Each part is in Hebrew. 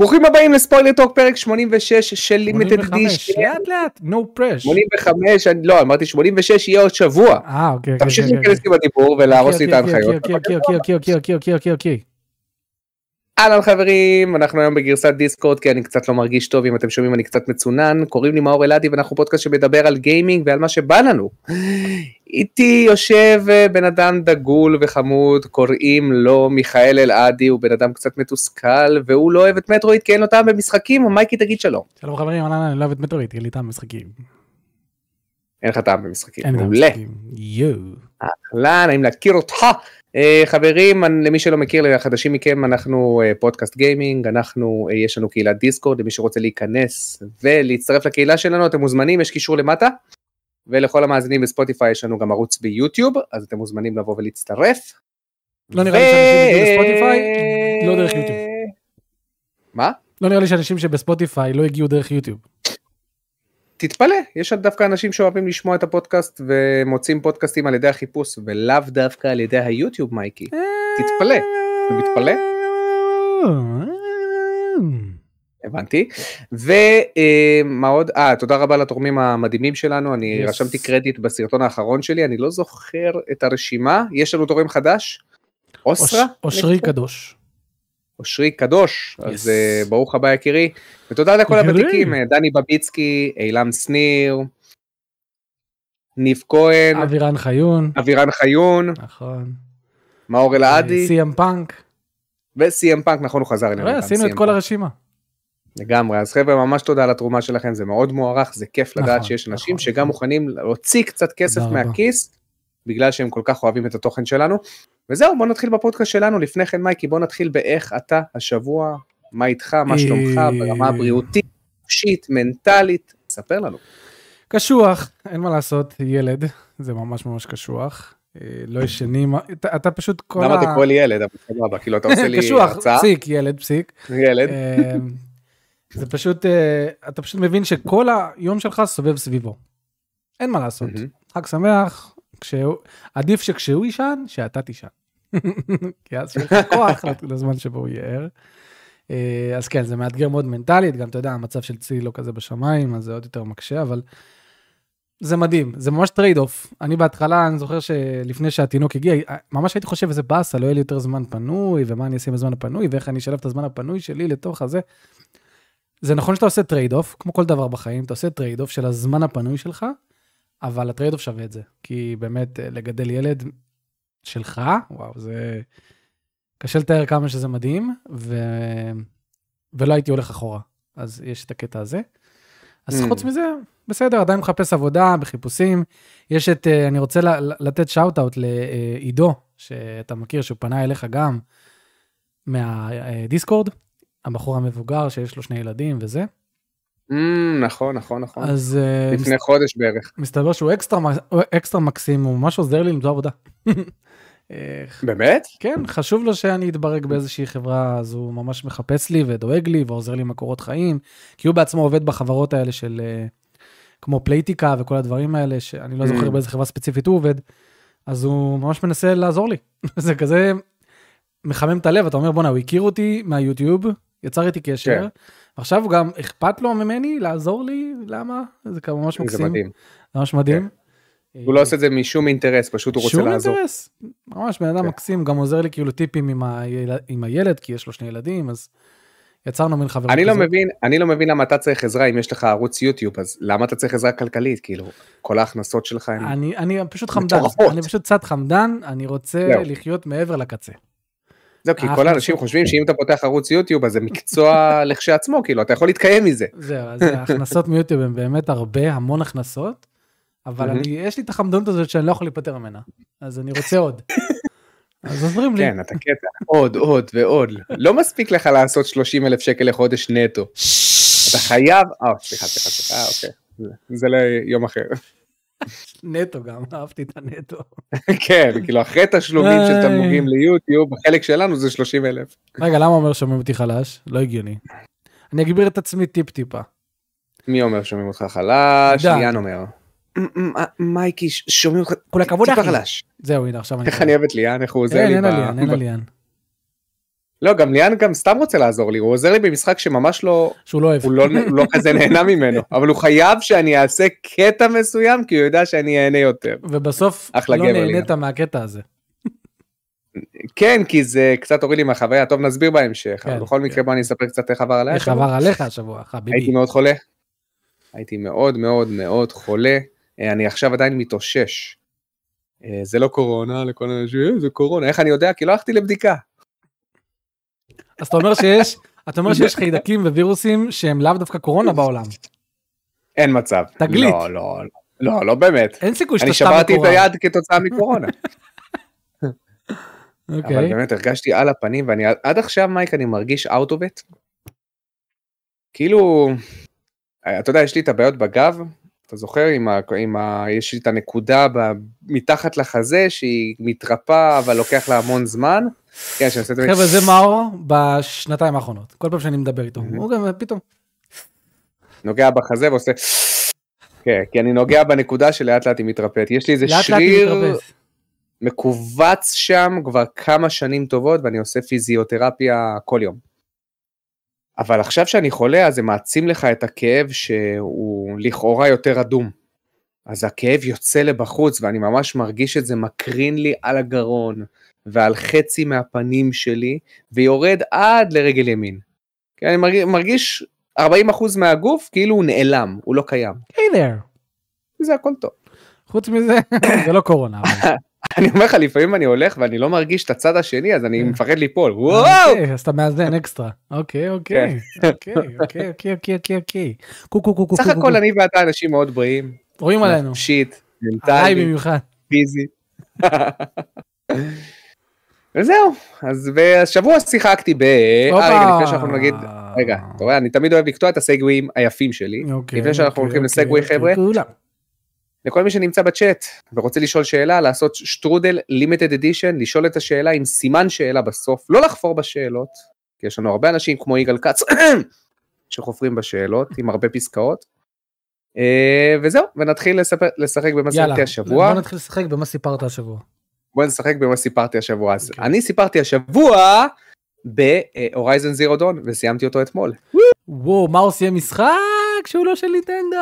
ברוכים הבאים לספוילר טוק פרק 86 של Limited Edition. 85, לאט לאט, no pressure. 85, אני, לא, אמרתי 86 יהיה עוד שבוע. אה, אוקיי. אוקיי. תמשיך אוקיי, להיכנס אוקיי. עם הדיבור ולהרוס אוקיי, לי את ההנחיות. אוקיי, אוקיי, אוקיי, אוקיי, אוקיי, אוקיי, אוקיי. אהלן חברים, אנחנו היום בגרסת דיסקורד כי אני קצת לא מרגיש טוב אם אתם שומעים אני קצת מצונן, קוראים לי מאור אלעדי ואנחנו פודקאסט שמדבר על גיימינג ועל מה שבא לנו. איתי יושב אה, בן אדם דגול וחמוד, קוראים לו מיכאל אלעדי, הוא בן אדם קצת מתוסכל והוא לא אוהב את Metroid כי אין לו טעם במשחקים, מייקי תגיד שלום. שלום חברים, אני לא אוהב את מטרויד, אין לי טעם במשחקים. אין לך טעם במשחקים, אין לי טעם מעולה. במשחקים. יואו. אהלן, נעים להכיר אותך. Uh, חברים, למי שלא מכיר, לחדשים מכם, אנחנו uh, פודקאסט קיימינג, אנחנו, uh, יש לנו קהילת דיסקורד, למי שרוצה להיכנס ולהצטרף לקהילה שלנו, אתם מוזמנים, יש קישור למטה. ולכל המאזינים בספוטיפיי יש לנו גם ערוץ ביוטיוב, אז אתם מוזמנים לבוא ולהצטרף. לא נראה לי שאנשים הגיעו לספוטיפיי, לא דרך יוטיוב. מה? לא נראה לי שאנשים שבספוטיפיי לא הגיעו דרך יוטיוב. תתפלא, יש דווקא אנשים שאוהבים לשמוע את הפודקאסט ומוצאים פודקאסטים על ידי החיפוש ולאו דווקא על ידי היוטיוב מייקי. תתפלא, אתה מתפלא? הבנתי. ומה עוד? אה, תודה רבה לתורמים המדהימים שלנו, אני Yes. רשמתי קרדיט בסרטון האחרון שלי, אני לא זוכר את הרשימה, יש לנו תורם חדש? אוסרה? אוש- אושרי קדוש. אושרי קדוש, אז Yes. אה, ברוך הבא יקירי. ותודה לכל. הוותיקים, אה, דני בביצקי, אילם שניר, ניב כהן, אבירן חיון. אבירן חיון, נכון. מאור אלעדי, סי.אם פאנק. וסי.אם פאנק, נכון הוא חזר אלינו. עשינו את כל. הרשימה. לגמרי, אז חבר'ה ממש תודה על התרומה שלכם, זה מאוד מוערך, זה כיף לדעת נכון, שיש אנשים נכון, שגם נכון. מוכנים להוציא קצת כסף. מהכיס, בגלל שהם כל כך אוהבים את התוכן שלנו. וזהו, בוא נתחיל בפודקאסט שלנו, לפני כן מייקי, בוא נתחיל באיך אתה השבוע, מה איתך, מה שלומך, אה, ברמה הבריאותית, נפשית, מנטלית, ספר לנו. קשוח, אין מה לעשות, ילד, זה ממש ממש קשוח. אה, לא ישנים, אתה- אתה פשוט כל למה ה... אתה קורא לי ילד, אבל סבבה, כאילו אתה עושה לי קשוח, הרצאה, פסיק, ילד, פסיק. ילד, אה, זה פשוט, אה, אתה פשוט מבין שכל היום שלך סובב סביבו. אין מה לעשות. חג שמח, עדיף שכשהוא יישן, שאתה תישן. כי אז שיהיה לך כוח לזמן שבו הוא יהיה ער. אה, אז כן, זה מאתגר מאוד מנטלית, גם אתה יודע, המצב של צי לא כזה בשמיים, אז זה עוד יותר מקשה, אבל זה מדהים, זה ממש trade-off. אני בהתחלה, אני זוכר שלפני שהתינוק הגיע, ממש הייתי חושב איזה באסה, לא יהיה לי יותר זמן פנוי, ומה אני אעשה עם הזמן הפנוי, ואיך אני אשלב את הזמן הפנוי שלי לתוך הזה. זה נכון שאתה עושה trade-off, כמו כל דבר בחיים, אתה עושה trade-off של הזמן הפנוי שלך, אבל ה trade-off שווה את זה. כי באמת, אה, לגדל ילד שלך, וואו, זה... קשה לתאר כמה שזה מדהים, ו... ולא הייתי הולך אחורה. אז יש את הקטע הזה. אז אמ. חוץ מזה, בסדר, עדיין מחפש עבודה, בחיפושים. יש את, אה, אני רוצה לתת shout-out לעידו, שאתה מכיר, שהוא פנה אליך גם מהדיסקורד, הבחור המבוגר שיש לו שני ילדים וזה. אמ, נכון, נכון, נכון, אז אה, לפני חודש בערך, מסתבר שהוא אקסטרה, אקסטרה מקסים, הוא ממש עוזר לי למצוא עבודה. באמת? כן, חשוב לו שאני אתברג באיזושהי חברה, אז הוא ממש מחפש לי ודואג לי ועוזר לי עם מקורות חיים, כי הוא בעצמו עובד בחברות האלה של אה, כמו פלייטיקה וכל הדברים האלה, שאני לא זוכר אמ. באיזה חברה ספציפית הוא עובד, אז הוא ממש מנסה לעזור לי. זה כזה מחמם את הלב, אתה אומר בואנה, הוא הכיר אותי מהיוטיוב, יצר איתי קשר, כן. עכשיו גם אכפת לו ממני לעזור לי, למה? זה כמה ממש זה מקסים, מדהים. כן. זה ממש מדהים. הוא לא עושה את זה משום אינטרס, פשוט הוא רוצה שום לעזור. אינטרס, ממש בן אדם כן. מקסים, גם עוזר לי כאילו טיפים עם, היל... עם הילד, כי יש לו שני ילדים, אז יצרנו מין חברות אני לא כזאת. מבין, אני לא מבין למה אתה צריך עזרה אם יש לך ערוץ יוטיוב, אז למה אתה צריך עזרה כלכלית? כאילו, כל ההכנסות שלך הם... אני, אני פשוט חמדן. אני פשוט קצת חמדן, אני רוצה. לחיות מעבר לקצה. זהו, כי כל האנשים חושבים שאם אתה פותח ערוץ יוטיוב, אז זה מקצוע לכשעצמו, כאילו, אתה יכול להתקיים מזה. זהו, אז ההכנסות מיוטיוב הן באמת הרבה, המון הכנסות, אבל. אני, יש לי את החמדנות הזאת שאני לא יכול להיפטר ממנה, אז אני רוצה עוד. אז עוזרים לי. כן, אתה קטע, עוד, עוד ועוד. לא מספיק לך לעשות 30 אלף שקל לחודש נטו. אתה חייב, אה, סליחה, סליחה, סליחה, אוקיי. זה- זה ליום אחר. נטו גם, אהבתי את הנטו. כן, כאילו, אחרי תשלומים של. תמלוגים ליוטיוב, החלק שלנו זה 30 אלף. רגע, למה אומר שומעים אותי חלש? לא הגיוני. אני אגביר את עצמי טיפ-טיפה. מי אומר שומעים אותך חלש? ליאן אומר. "מ- מ- מייקי, שומעים אותך כל הכבוד, טיפה אחי. חלש. זהו, הנה, עכשיו אני... איך אני אוהב את ליאן, איך הוא עוזר אין, לי. אין ב- עליין, אין ב- עליין. לא, גם ליאן גם סתם רוצה לעזור לי, הוא עוזר לי במשחק שממש לא, שהוא לא אוהב. הוא לא, הוא לא כזה נהנה ממנו, אבל הוא חייב שאני אעשה קטע מסוים, כי הוא יודע שאני אהנה יותר. ובסוף לא נהנית מהקטע הזה. כן, כי זה קצת הוריד לי מהחוויה, טוב נסביר בהמשך, כן, אבל בכל כן. מקרה בוא אני אספר קצת איך עבר עליי. איך. עבר עליך השבוע, הייתי חביבי. מאוד חולה. הייתי מאוד מאוד מאוד חולה. אה, אני עכשיו עדיין מתאושש. אה, זה לא קורונה לכל האנשים, "אה, זה קורונה, איך אני יודע? כי לא הלכתי לבדיקה. אז אתה אומר שיש, אתה אומר שיש חיידקים ווירוסים שהם לאו דווקא קורונה בעולם. אין מצב. תגלית. לא, לא, לא, לא באמת. אין סיכוי שאתה אני סתם שברתי את. היד כתוצאה מקורונה. אבל אוקיי. באמת הרגשתי על הפנים, ואני עד עכשיו, מייק, אני מרגיש out of it. כאילו, אתה יודע, יש לי את הבעיות בגב, אתה זוכר, עם ה, עם ה, יש לי את הנקודה ב, מתחת לחזה, שהיא מתרפאה, אבל לוקח לה המון זמן. כן. חבר'ה, זה מאור בשנתיים האחרונות. כל פעם שאני מדבר איתו. הוא גם פתאום, נוגע בחזה ועושה... כן, כי אני נוגע בנקודה שלאט לאט היא מתרפאת. יש לי איזה שריר. מכווץ שם כבר כמה שנים טובות, ואני עושה פיזיותרפיה כל יום. אבל עכשיו שאני חולה, אז זה מעצים לך את הכאב שהוא לכאורה יותר אדום. אז הכאב יוצא לבחוץ, ואני ממש מרגיש את זה מקרין לי על הגרון, ועל חצי מהפנים שלי, ויורד עד לרגל ימין. כי אני מרגיש, מרגיש 40% מהגוף כאילו הוא נעלם, הוא לא קיים. היי there. זה הכל טוב. חוץ מזה, זה לא קורונה. אבל. אני אומר לך, לפעמים אני הולך ואני לא מרגיש את הצד השני, אז אני כן. מפחד ליפול. וואו! אוקיי, אז אתה מאזן אקסטרה. אוקיי, אוקיי. אוקיי, אוקיי, אוקיי, אוקיי, אוקיי, אוקיי. קו, קו, קו, קו, סך. הכל אני ואתה אנשים מאוד בריאים. רואים עלינו. עליי מנטלית, במיוחד. פיזית. וזהו, אז בשבוע שיחקתי ב... אה, רגע, לפני שאנחנו נגיד... רגע, אתה רואה, אני תמיד אוהב לקטוע את הסגוויים היפים שלי. אוקיי, לפני שאנחנו הולכים לסגווי, חבר'ה. לכל מי שנמצא בצ'אט ורוצה לשאול שאלה, לעשות שטרודל לימיטד אדישן, לשאול את השאלה עם סימן שאלה בסוף, לא לחפור בשאלות, כי יש לנו הרבה אנשים כמו יגאל כץ שחופרים בשאלות עם הרבה פסקאות. אה, וזהו, ונתחיל לספר, לשחק במה יאללה, שיחקתי השבוע. בוא נתחיל לשחק במה סיפרת השבוע. בוא נשחק במה סיפרתי השבוע. אז אוקיי. אני סיפרתי השבוע ב Horizon Zero Dawn וסיימתי אותו אתמול. וואו, מאור סיים משחק שהוא לא של נינטנדו!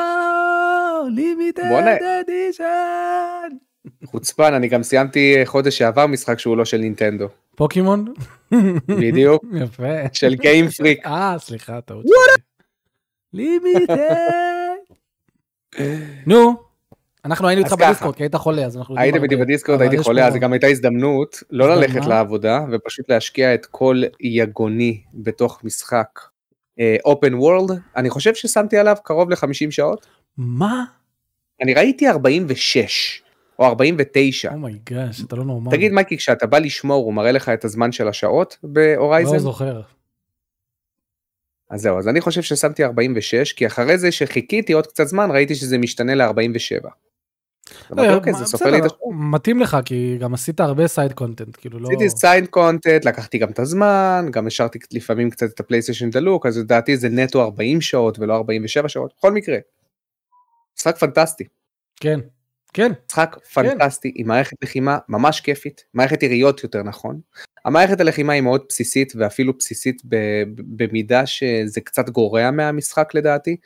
Limited. Edition! חוצפן, אני גם סיימתי אה, חודש שעבר משחק שהוא לא של נינטנדו. פוקימון? בדיוק, יפה. של גיים פריק. אה, סליחה, טעות. לימיטד! נו, אנחנו היינו איתך. בדיסקורד, כי היית חולה, אז אנחנו הייתם. איתי בדיסקורד, הייתי חולה, אז גם הייתה הזדמנות לא. ללכת לעבודה ופשוט להשקיע את כל יגוני בתוך משחק אופן וורלד. אני חושב ששמתי עליו קרוב ל-50 שעות. מה? אני ראיתי 46 או 49. Oh my gosh, אתה לא נורמלי. תגיד מייקי, כשאתה בא לשמור הוא מראה לך את הזמן של השעות לא ב Horizon? זוכר. אז זהו, אז אני חושב ששמתי 46, כי אחרי זה שחיכיתי עוד קצת זמן ראיתי שזה משתנה ל-47. אמרתי, אוקיי, זה סופר לי את השעות. אה, מתאים לך, כי גם עשית הרבה side content, כאילו לא... עשיתי side content, לקחתי גם את הזמן, גם השארתי לפעמים קצת את הפלייסטיישן דלוק, אז לדעתי זה נטו 40 שעות ולא 47 שעות, בכל מקרה. משחק פנטסטי, כן, כן. משחק פנטסטי עם מערכת לחימה ממש כיפית, מערכת יריות יותר נכון. המערכת הלחימה היא מאוד בסיסית ואפילו בסיסית במידה שזה קצת גורע מהמשחק לדעתי.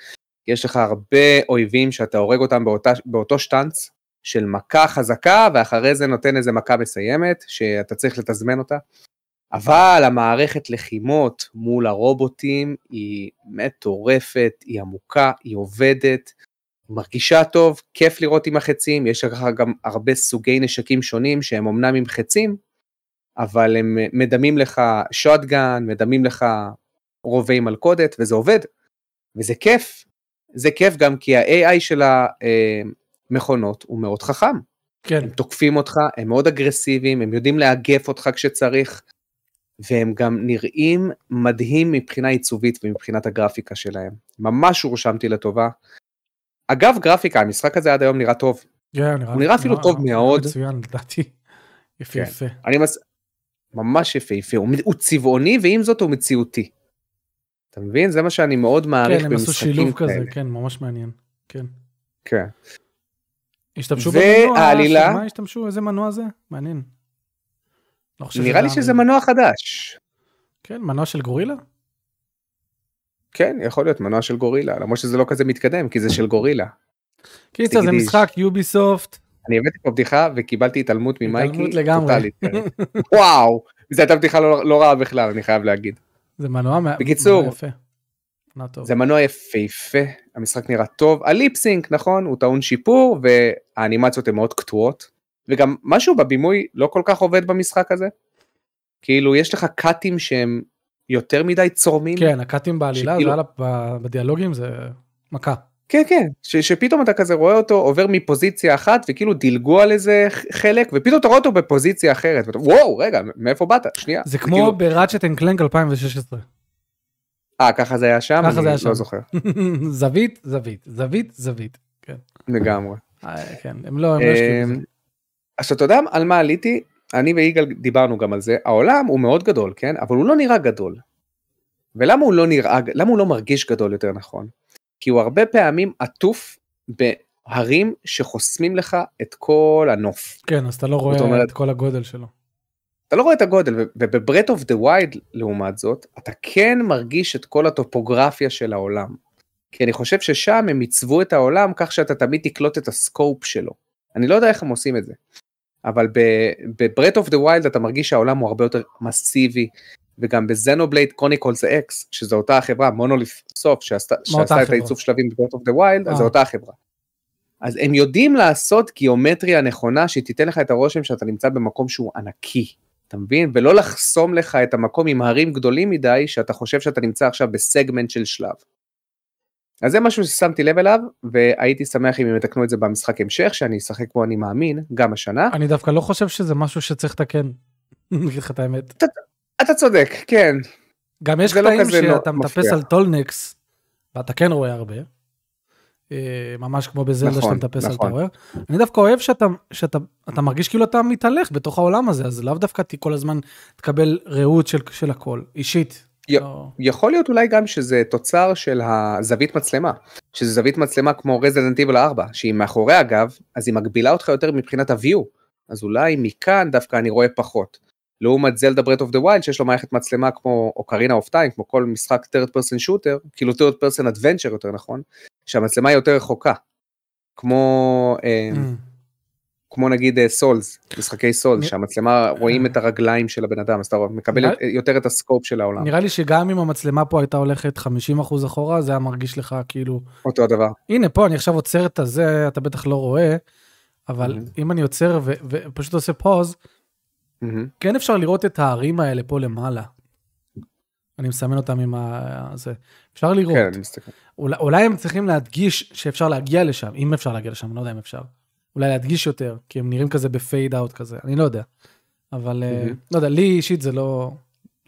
יש לך הרבה אויבים שאתה הורג אותם באותה, באותו שטאנץ של מכה חזקה ואחרי זה נותן איזה מכה מסיימת שאתה צריך לתזמן אותה. אבל המערכת לחימות מול הרובוטים היא מטורפת, היא עמוקה, היא עובדת, מרגישה טוב, כיף לראות עם החצים, יש לך גם הרבה סוגי נשקים שונים שהם אמנם עם חצים, אבל הם מדמים לך שוטגן, מדמים לך רובי מלכודת, וזה עובד, וזה כיף. זה כיף גם כי ה-AI של המכונות הוא מאוד חכם. כן, הם תוקפים אותך, הם מאוד אגרסיביים, הם יודעים לאגף אותך כשצריך, והם גם נראים מדהים מבחינה עיצובית ומבחינת הגרפיקה שלהם. ממש הורשמתי לטובה. אגב גרפיקה, המשחק הזה עד היום נראה טוב. כן, הוא נראה אפילו טוב מאוד. מצוין, לדעתי. יפה, כן. אני מס... ממש יפהפה, הוא, הוא צבעוני ועם זאת הוא מציאותי. אתה מבין? זה מה שאני מאוד מעריך כן, הם עשו במשחקים שילוב כאלה. כזה, כן, ממש מעניין. כן. כן. השתמשו והעלילה? מה השתמשו? איזה מנוע זה? מעניין. לא נראה לי שזה היה- מנוע חדש. כן, מנוע של גורילה? כן, יכול להיות מנוע של גורילה, למרות שזה לא כזה מתקדם, כי זה של גורילה. קיצר, זה משחק יוביסופט. אני הבאתי פה בדיחה וקיבלתי התעלמות ממייקי. התעלמות לגמרי. וואו, זו הייתה בדיחה לא לא רעה בכלל, אני חייב להגיד. זה מנוע בקיצור, יפה. טוב. זה מנוע יפהפה, המשחק נראה טוב, הליפסינק נכון, הוא טעון שיפור והאנימציות הן מאוד קטועות, וגם משהו בבימוי לא כל כך עובד במשחק הזה. כאילו יש לך קאטים שהם יותר מדי צורמים. כן, הקאטים בעלילה, שכאילו- בדיאלוגים זה מכה. כן כן, ש, שפתאום אתה כזה רואה אותו עובר מפוזיציה אחת וכאילו דילגו על איזה חלק ופתאום אתה רואה אותו בפוזיציה אחרת ואתה, וואו רגע מאיפה באת שנייה. זה כאילו- כמו ב Ratchet and Clank 2016. אה ככה זה היה שם? ככה אני זה היה שם. לא זוכר זווית, זווית, זווית, זווית. כן. לגמרי. אה, כן, הם לא, הם לא השקיעו בזה. אמ, אתה יודע על מה עליתי? אני ויגאל דיברנו גם על זה, העולם הוא מאוד גדול, כן? אבל הוא לא נראה גדול. ולמה הוא לא נראה, למה הוא לא מרגיש גדול יותר נכון? כי הוא הרבה פעמים עטוף בהרים שחוסמים לך את כל הנוף. כן, אז אתה לא רואה אומרת- את כל הגודל שלו. אתה לא רואה את הגודל, וב Breath of the Wild לעומת זאת, אתה כן מרגיש את כל הטופוגרפיה של העולם. כי אני חושב ששם הם עיצבו את העולם כך שאתה תמיד תקלוט את ה scope שלו. אני לא יודע איך הם עושים את זה. אבל ב Breath of the Wild אתה מרגיש שהעולם הוא הרבה יותר מסיבי, וגם ב Xenoblade Chronicles X, שזו אותה החברה, Monolith Soft, שעשתה, שעשתה את? העיצוב שלבים ב Breath of the Wild, אז אה. זו אותה החברה. אז הם יודעים לעשות גיאומטריה נכונה שתיתן לך את הרושם שאתה נמצא במקום שהוא ענקי, אתה מבין? ולא לחסום לך את המקום עם הרים גדולים מדי, שאתה חושב שאתה נמצא עכשיו בסגמנט של שלב. אז זה משהו ששמתי לב אליו, והייתי שמח אם הם יתקנו את זה במשחק המשך, שאני אשחק בו אני מאמין, גם השנה. אני דווקא לא חושב שזה משהו שצריך לתקן. אני אגיד לך את האמת. אתה צודק, כן. גם יש לא קטעים לא שאתה מטפס מפריע. על טולנקס, ואתה כן רואה הרבה. אה, ממש כמו בזלדה נכון, שאתה מטפס על נכון. טאוור. אני דווקא אוהב שאתה, שאתה אתה מרגיש כאילו אתה מתהלך בתוך העולם הזה, אז לאו דווקא כל הזמן תקבל ראות של, של הכל, אישית. י- לא, יכול להיות אולי גם שזה תוצר של הזווית מצלמה, שזה זווית מצלמה כמו Resident Evil 4, שהיא מאחורי הגב, אז היא מגבילה אותך יותר מבחינת ה-view, אז אולי מכאן דווקא אני רואה פחות. לעומת Zelda Breath of the Wild שיש לו מערכת מצלמה כמו Ocarina of Time, כמו כל משחק third person shooter, כאילו third person adventure יותר נכון, שהמצלמה היא יותר רחוקה. כמו, אה, Mm. כמו נגיד Souls, משחקי Souls, שהמצלמה רואים את הרגליים של הבן אדם, אז אתה מקבל יותר את ה scope של העולם, נראה לי שגם אם המצלמה פה הייתה הולכת 50% אחורה, זה היה מרגיש לך כאילו, אותו הדבר. הנה פה אני עכשיו עוצר את הזה, אתה בטח לא רואה, אבל Mhm. אם אני עוצר ופשוט עושה פוז, מהמם. כן אפשר לראות את הערים האלה פה למעלה. אני מסמן אותם עם ה... זה. אפשר לראות. כן, אני מסתכל. אולי, אולי הם צריכים להדגיש שאפשר להגיע לשם, אם אפשר להגיע לשם, אני לא יודע אם אפשר. אולי להדגיש יותר, כי הם נראים כזה בפייד אאוט כזה, אני לא יודע. אבל מהמם. לא יודע, לי אישית זה לא,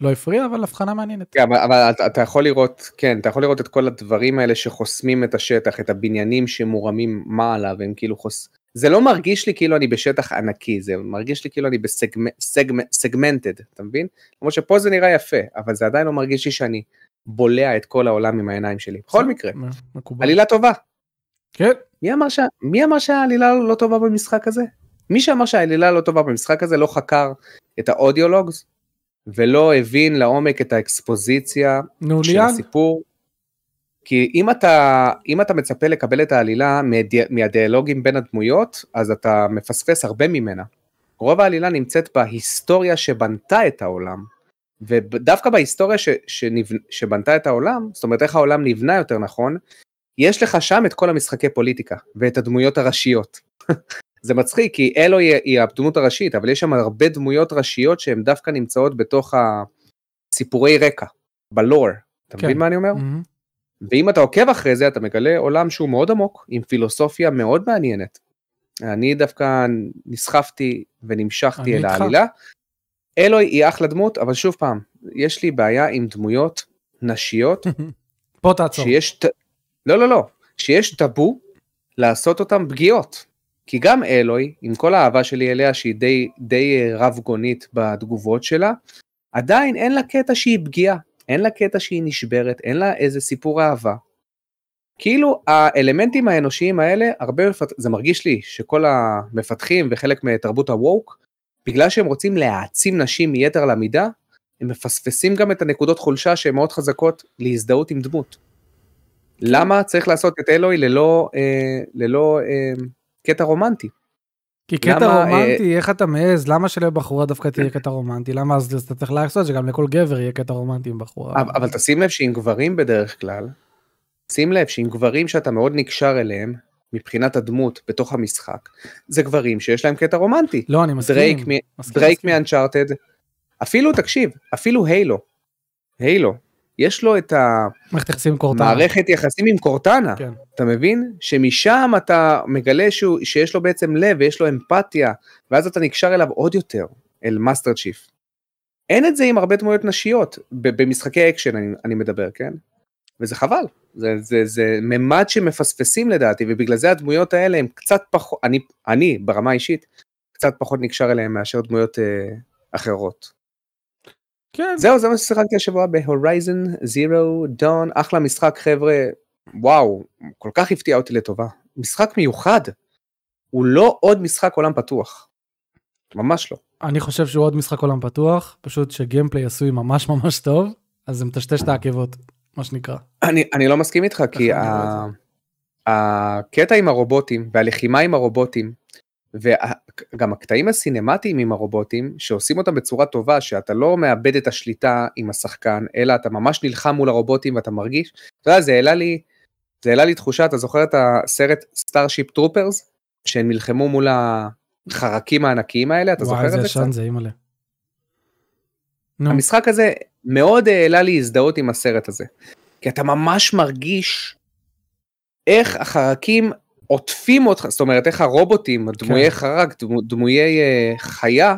לא הפריע, אבל הבחנה מעניינת. כן, אבל, אבל אתה, אתה יכול לראות, כן, אתה יכול לראות את כל הדברים האלה שחוסמים את השטח, את הבניינים שמורמים מעלה, והם כאילו חוס... זה לא מרגיש לי כאילו אני בשטח ענקי, זה מרגיש לי כאילו אני בסגמנטד, אתה מבין? למרות שפה זה נראה יפה, אבל זה עדיין לא מרגיש לי שאני בולע את כל העולם עם העיניים שלי. בכל מקרה, מקובל. עלילה טובה. כן, מי אמר, שה... מי אמר שהעלילה לא טובה במשחק הזה? מי שאמר שהעלילה לא טובה במשחק הזה לא חקר את האודיולוגס ולא הבין לעומק את האקספוזיציה של. הסיפור. כי אם אתה, אם אתה מצפה לקבל את העלילה מהדי, מהדיאלוגים בין הדמויות, אז אתה מפספס הרבה ממנה. רוב העלילה נמצאת בהיסטוריה שבנתה את העולם, ודווקא בהיסטוריה ש, שנבנ, שבנתה את העולם, זאת אומרת איך העולם נבנה יותר נכון, יש לך שם את כל המשחקי פוליטיקה, ואת הדמויות הראשיות. זה מצחיק, כי אלו היא, היא הדמות הראשית, אבל יש שם הרבה דמויות ראשיות שהן דווקא נמצאות בתוך הסיפורי רקע, בלור. אתה כן. מבין מה אני אומר? מהמם. ואם אתה עוקב אחרי זה אתה מגלה עולם שהוא מאוד עמוק עם פילוסופיה מאוד מעניינת. אני דווקא נסחפתי ונמשכתי אל. העלילה. אלוי היא אחלה דמות אבל שוב פעם יש לי בעיה עם דמויות נשיות פה תעצור. שיש. לא לא לא שיש טאבו לעשות אותם פגיעות. כי גם אלוי עם כל האהבה שלי אליה שהיא די די רב גונית בתגובות שלה עדיין אין לה קטע שהיא פגיעה אין לה קטע שהיא נשברת אין לה איזה סיפור אהבה. כאילו האלמנטים האנושיים האלה הרבה מפת... זה מרגיש לי שכל המפתחים וחלק מתרבות הווק בגלל שהם רוצים להעצים נשים מיתר למידה הם מפספסים גם את הנקודות חולשה שהן מאוד חזקות להזדהות עם דמות. למה צריך לעשות את אלוהי ללא, אה, ללא אה, קטע רומנטי? כי קטע למה, רומנטי, אה... איך אתה מעז? למה שלבחורה דווקא תהיה קטע רומנטי? למה אז אתה צריך לעשות שגם לכל גבר יהיה קטע רומנטי עם בחורה? אבל, אבל תשים לב שעם גברים בדרך כלל, שים לב שעם גברים שאתה מאוד נקשר אליהם, מבחינת הדמות בתוך המשחק, זה גברים שיש להם קטע רומנטי. לא, אני מסכים. דרייק, מסכים, Drake מ Uncharted, אפילו, תקשיב, אפילו הילו, הילו, יש לו את המערכת יחסים עם Cortana. מערכת יחסים עם Cortana, כן. אתה מבין? שמשם אתה מגלה שהוא, שיש לו בעצם לב ויש לו אמפתיה, ואז אתה נקשר אליו עוד יותר, אל Master Chief. אין את זה עם הרבה דמויות נשיות, במשחקי אקשן אני, אני מדבר, כן? וזה חבל, זה, זה, זה ממד שמפספסים לדעתי, ובגלל זה הדמויות האלה הם קצת פחות, אני, אני ברמה האישית, קצת פחות נקשר אליהם מאשר דמויות אה, אחרות. כן. זהו, זה מה ששיחקתי השבוע ב Horizon Zero Dawn, אחלה משחק חבר'ה, וואו, כל כך הפתיע אותי לטובה. משחק מיוחד, הוא לא עוד משחק עולם פתוח. ממש לא. אני חושב שהוא עוד משחק עולם פתוח, פשוט ש gameplay עשוי ממש ממש טוב, אז זה מטשטש את העקבות, מה שנקרא. אני, אני לא מסכים איתך, כי ה... הקטע עם הרובוטים והלחימה עם הרובוטים, וגם הקטעים הסינמטיים עם הרובוטים, שעושים אותם בצורה טובה, שאתה לא מאבד את השליטה עם השחקן, אלא אתה ממש נלחם מול הרובוטים ואתה מרגיש, אתה יודע, זה העלה לי, זה העלה לי תחושה, אתה זוכר את הסרט Starship Troopers, שהם נלחמו מול החרקים הענקיים האלה, אתה זוכר את זה? וואי, זה ישן זה אימא'לה. המשחק הזה מאוד העלה לי הזדהות עם הסרט הזה, כי אתה ממש מרגיש איך החרקים עוטפים אותך, זאת אומרת איך הרובוטים, דמויי כן. חרק, דמויי uh, חיה,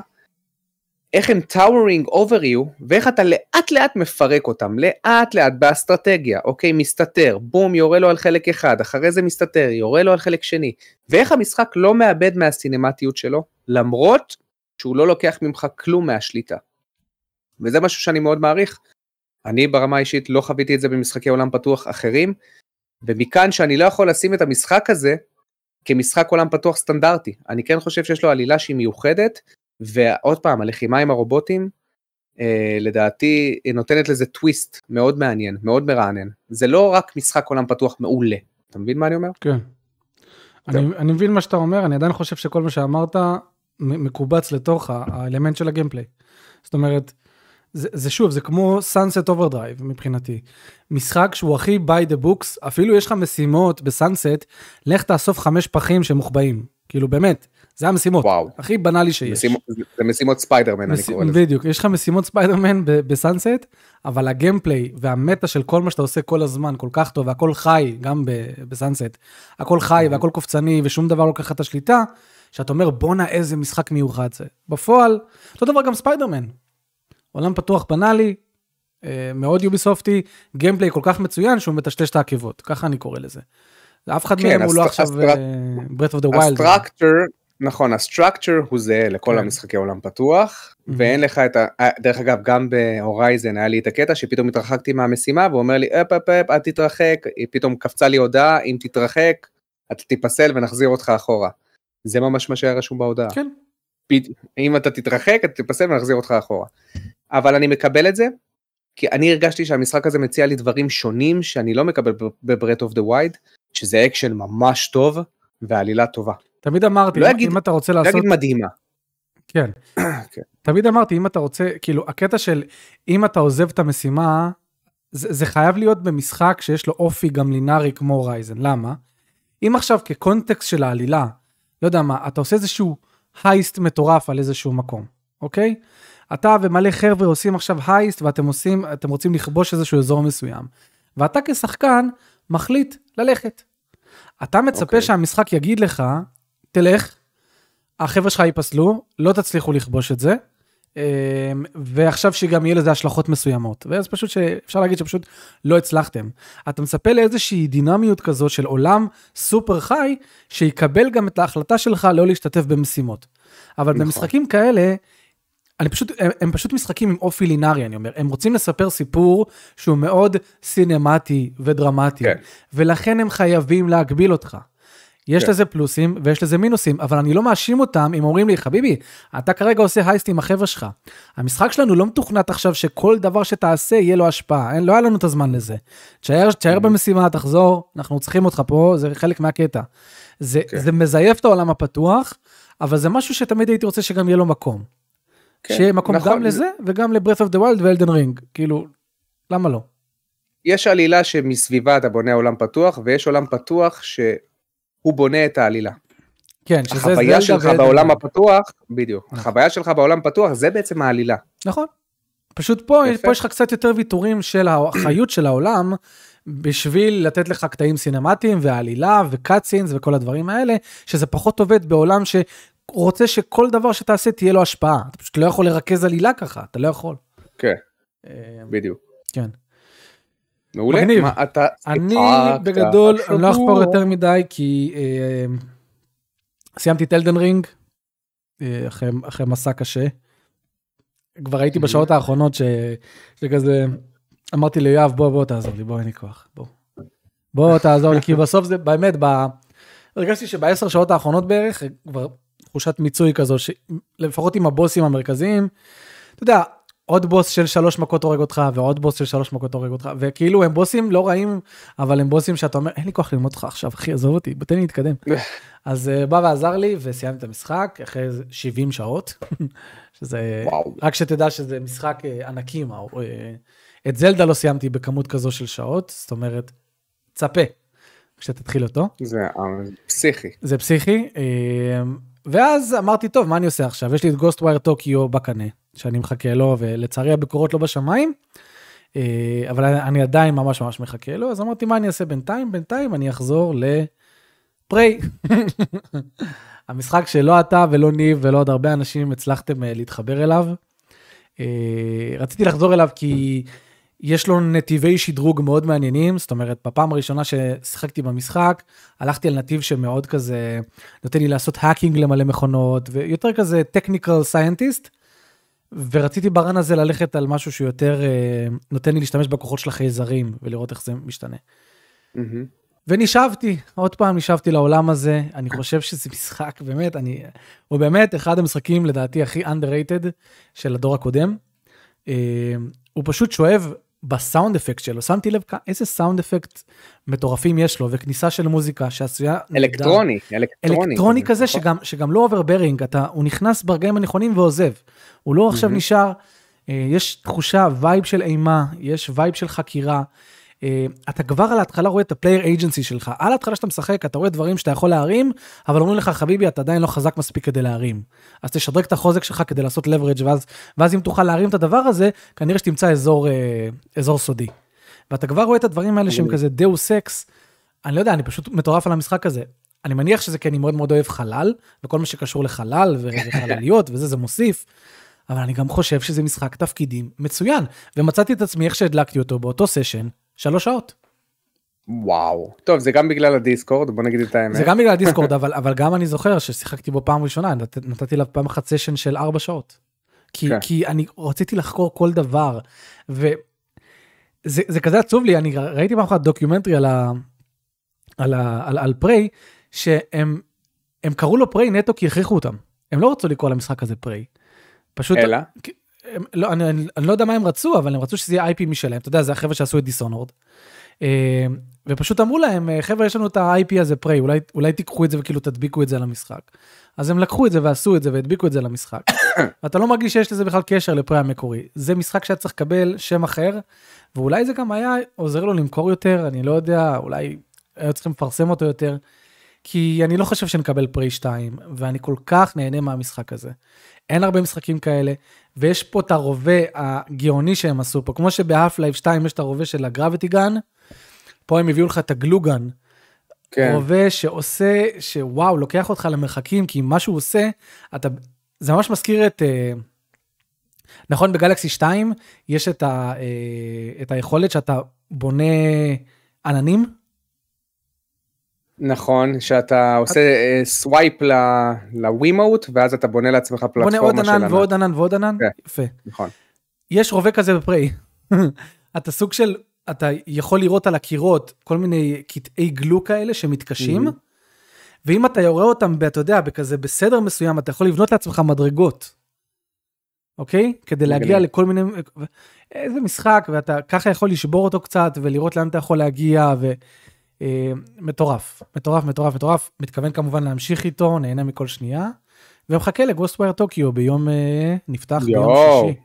איך הם towering over you, ואיך אתה לאט לאט מפרק אותם, לאט לאט באסטרטגיה, אוקיי, מסתתר, בום, יורה לו על חלק אחד, אחרי זה מסתתר, יורה לו על חלק שני, ואיך המשחק לא מאבד מהסינמטיות שלו, למרות שהוא לא לוקח ממך כלום מהשליטה. וזה משהו שאני מאוד מעריך. אני ברמה האישית לא חוויתי את זה במשחקי עולם פתוח אחרים, ומכאן שאני לא יכול לשים את המשחק הזה כמשחק עולם פתוח סטנדרטי. אני כן חושב שיש לו עלילה שהיא מיוחדת, ועוד פעם, הלחימה עם הרובוטים, אה, לדעתי נותנת לזה טוויסט מאוד מעניין, מאוד מרענן. זה לא רק משחק עולם פתוח מעולה. אתה מבין מה אני אומר? כן. אני, אני מבין מה שאתה אומר, אני עדיין חושב שכל מה שאמרת מקובץ לתוך האלמנט של ה gameplay. זאת אומרת, זה, זה שוב, זה כמו Sunset Overdrive מבחינתי. משחק שהוא הכי by the books, אפילו יש לך משימות ב Sunset, לך תאסוף חמש פחים שמוחבאים. כאילו באמת, זה המשימות. וואו. הכי בנאלי שיש. משימות, זה משימות ספיידרמן, מש... אני קורא לזה. בדיוק, יש לך משימות Spider-Man ב Sunset, אבל ה gameplay וה meta של כל מה שאתה עושה כל הזמן כל כך טוב, והכל חי, גם ב Sunset, הכל חי והכל קופצני ושום דבר לא לוקח את השליטה, שאתה אומר בואנה איזה משחק מיוחד זה. בפועל, אותו דבר גם ספיידרמן. עולם פתוח בנאלי, אה, מאוד יוביסופטי, gameplay כל כך מצוין שהוא מטשטש את העקבות, ככה אני קורא לזה. אף אחד כן, מהם הוא לא עכשיו Breath of the Wild. נכון, ה structure הוא זהה לכל כן. המשחקי עולם פתוח, mm-hmm. ואין לך את ה... אה, דרך אגב, גם ב Horizon היה לי את הקטע שפתאום התרחקתי מהמשימה, והוא אומר לי, אפ אפ אפ, אל תתרחק, פתאום קפצה לי הודעה, אם תתרחק, אתה תיפסל ונחזיר אותך אחורה. זה ממש מה שהיה רשום בהודעה. כן. אם אתה תתרחק, אתה תיפסל ונחזיר אותך אחורה. אבל אני מקבל את זה, כי אני הרגשתי שהמשחק הזה מציע לי דברים שונים שאני לא מקבל ב Breath of the Wild, שזה אקשן ממש טוב ועלילה טובה. תמיד אמרתי, לא אגיד, אם אתה רוצה לעשות... לא אגיד מדהימה. כן. כן. תמיד אמרתי, אם אתה רוצה, כאילו, הקטע של אם אתה עוזב את המשימה, זה, זה חייב להיות במשחק שיש לו אופי גם לינארי כמו רייזן. למה? אם עכשיו כקונטקסט של העלילה, לא יודע מה, אתה עושה איזשהו הייסט מטורף על איזשהו מקום, אוקיי? אתה ומלא חבר'ה עושים עכשיו הייסט ואתם עושים, אתם רוצים לכבוש איזשהו אזור מסוים. ואתה כשחקן מחליט ללכת. אתה מצפה okay. אוקיי. שהמשחק יגיד לך, תלך, החבר'ה שלך ייפסלו, לא תצליחו לכבוש את זה, אמ, ועכשיו שגם יהיה לזה השלכות מסוימות. ואז פשוט שאפשר להגיד שפשוט לא הצלחתם. אתה מצפה לאיזושהי דינמיות כזאת של עולם סופר חי, שיקבל גם את ההחלטה שלך לא להשתתף במשימות. אבל נכון. במשחקים כאלה, אני פשוט, הם, הם פשוט משחקים עם אופי לינארי, אני אומר. הם רוצים לספר סיפור שהוא מאוד סינמטי ודרמטי, כן. ולכן הם חייבים להגביל אותך. יש כן. לזה פלוסים ויש לזה מינוסים, אבל אני לא מאשים אותם אם אומרים לי, חביבי, אתה כרגע עושה הייסט עם החבר'ה שלך. המשחק שלנו לא מתוכנת עכשיו שכל דבר שתעשה יהיה לו השפעה, אין, לא היה לנו את הזמן לזה. תשאר, תשאר במשימה, תחזור, אנחנו צריכים אותך פה, זה חלק מהקטע. זה, כן. זה מזייף את העולם הפתוח, אבל זה משהו שתמיד הייתי רוצה שגם יהיה לו מקום. כן, שיהיה מקום נכון. גם לזה וגם ל-Breath of the Wild ואלדן רינג, כאילו, למה לא? יש עלילה שמסביבה אתה בונה עולם פתוח, ויש עולם פתוח שהוא בונה את העלילה. כן, שזה החוויה זלדה שלך ואלדן בעולם רינג. הפתוח, בדיוק, נכון. החוויה שלך בעולם פתוח זה בעצם העלילה. נכון. פשוט פה, יפה. פה יש לך קצת יותר ויתורים של החיות של העולם, בשביל לתת לך קטעים סינמטיים ועלילה וקאצינס וכל הדברים האלה, שזה פחות עובד בעולם שרוצה שכל דבר שתעשה תהיה לו השפעה. אתה פשוט לא יכול לרכז עלילה ככה, אתה לא יכול. כן, אה, בדיוק. כן. מעולה. מגניב. מה, אתה אני בגדול, אני לא אחפור השבוע? יותר מדי, כי אה, סיימתי את אלדן רינג, אה, אחרי, אחרי מסע קשה. כבר הייתי בשעות האחרונות ש, שכזה, אמרתי ליואב, בוא, בוא תעזור לי, בוא, אין לי כוח, בוא. בוא תעזור לי, כי בסוף זה, באמת, ב... הרגשתי שבעשר שעות האחרונות בערך, כבר תחושת מיצוי כזו, שלפחות עם הבוסים המרכזיים, אתה יודע, עוד בוס של שלוש מכות הורג אותך, ועוד בוס של שלוש מכות הורג אותך, וכאילו הם בוסים לא רעים, אבל הם בוסים שאתה אומר, אין לי כוח ללמוד אותך עכשיו, אחי, עזוב אותי, תן לי להתקדם. אז uh, בא ועזר לי, וסיימתי את המשחק, אחרי איזה 70 שעות, שזה, וואו. רק שתדע שזה משחק uh, ענקי, מה, uh, את זלדה לא סיימתי בכמות כזו של שעות, זאת אומרת, צפה כשתתחיל אותו. זה פסיכי. זה פסיכי. אה, ואז אמרתי, טוב, מה אני עושה עכשיו? יש לי את גוסט ווייר טוקיו בקנה, שאני מחכה לו, ולצערי הביקורות לא בשמיים, אה, אבל אני עדיין ממש ממש מחכה לו, אז אמרתי, מה אני אעשה בינתיים? בינתיים אני אחזור ל Prey. המשחק שלא אתה ולא ניב ולא עוד הרבה אנשים הצלחתם אה, להתחבר אליו. אה, רציתי לחזור אליו כי יש לו נתיבי שדרוג מאוד מעניינים, זאת אומרת, בפעם הראשונה ששיחקתי במשחק, הלכתי על נתיב שמאוד כזה, נותן לי לעשות hacking למלא מכונות, ויותר כזה technical scientist, ורציתי ברן הזה ללכת על משהו שיותר אה, נותן לי להשתמש בכוחות של החייזרים, ולראות איך זה משתנה. מהמם. ונשאבתי, עוד פעם נשאבתי לעולם הזה, אני חושב שזה משחק, באמת, אני, הוא באמת אחד המשחקים לדעתי הכי underrated של הדור הקודם. אה, הוא פשוט שואב בסאונד אפקט שלו, שמתי לב איזה סאונד אפקט מטורפים יש לו, וכניסה של מוזיקה שעשויה... אלקטרוני, אלקטרוני. אלקטרוני כזה נכון? שגם, שגם לא overbearing, אתה, הוא נכנס ברגעים הנכונים ועוזב. הוא לא עכשיו מהמם. נשאר, אה, יש תחושה, vibe של אימה, יש וייב של חקירה. אה, אתה כבר על ההתחלה רואה את ה player agency שלך. על ההתחלה שאתה משחק, אתה רואה דברים שאתה יכול להרים, אבל אומרים לך, חביבי, אתה עדיין לא חזק מספיק כדי להרים. אז תשדרג את החוזק שלך כדי לעשות leverage, ואז, ואז אם תוכל להרים את הדבר הזה, כנראה שתמצא אזור, אה, אזור סודי. ואתה כבר רואה את הדברים האלה שהם. כזה Deus Ex, אני לא יודע, אני פשוט מטורף על המשחק הזה. אני מניח שזה כי אני מאוד מאוד אוהב חלל, וכל מה שקשור לחלל וחלליות וזה, זה מוסיף. אבל אני גם חושב שזה משחק תפקידים מצוין. ומצאתי את עצמי איך שהדלקתי אותו באותו סשן, שלוש שעות. וואו. טוב, זה גם בגלל הדיסקורד, בוא נגיד את האמת. זה גם בגלל הדיסקורד, אבל, אבל גם אני זוכר ששיחקתי בו פעם ראשונה, נת, נתתי לה פעם אחת סשן של ארבע שעות. כי, כן. כי אני רציתי לחקור כל דבר, וזה זה כזה עצוב לי, אני ראיתי פעם אחת documentary על, ה, על, ה, על, על Prey, שהם הם קראו לו Prey נטו כי הכריחו אותם. הם לא רצו לקרוא למשחק הזה Prey. פשוט, אלא? הם, לא, אני, אני, לא יודע מה הם רצו, אבל הם רצו שזה יהיה IP משלהם. אתה יודע, זה החבר'ה שעשו את Dishonored. אה, ופשוט אמרו להם, אה, חבר'ה, יש לנו את ה-IP הזה Prey, אולי, אולי תיקחו את זה וכאילו תדביקו את זה למשחק. אז הם לקחו את זה ועשו את זה והדביקו את זה למשחק. ואתה לא מרגיש שיש לזה בכלל קשר ל Prey המקורי. זה משחק שהיה צריך לקבל שם אחר, ואולי זה גם היה עוזר לו למכור יותר, אני לא יודע, אולי היו צריכים לפרסם אותו יותר. כי אני לא חושב שנקבל Prey 2, ואני כל כך נהנה מהמשחק הזה. אין הרבה משחקים כאלה, ויש פה את הרובה הגאוני שהם עשו פה, כמו שב Half-Life 2 יש את הרובה של ה gravity gun, פה הם הביאו לך את ה GLOO gun, כן. רובה שעושה, שוואו, לוקח אותך למרחקים, כי מה שהוא עושה, אתה, זה ממש מזכיר את, אה, נכון, ב Galaxy 2 יש את, ה, אה, את היכולת שאתה בונה עננים, נכון, שאתה עושה אה, swipe ל Wiimote, ואז אתה בונה לעצמך בונה עוד פלטפורמה של ענן ענן. ועוד ענן ועוד ענן, כן. יפה. נכון. יש רובה כזה ב Prey. אתה סוג של, אתה יכול לראות על הקירות כל מיני קטעי GLOO כאלה שמתקשים. ואם אתה יורה אותם, אתה יודע, בכזה בסדר מסוים, אתה יכול לבנות לעצמך מדרגות. אוקיי? כדי להגיע לכל מיני... איזה משחק, ואתה ככה יכול לשבור אותו קצת, ולראות לאן אתה יכול להגיע, ו... אה, מטורף, מטורף, מטורף, מטורף. מתכוון כמובן להמשיך איתו, נהנה מכל שנייה. ומחכה ל Ghostwire Tokyo ביום, אה, נפתח ביום שישי.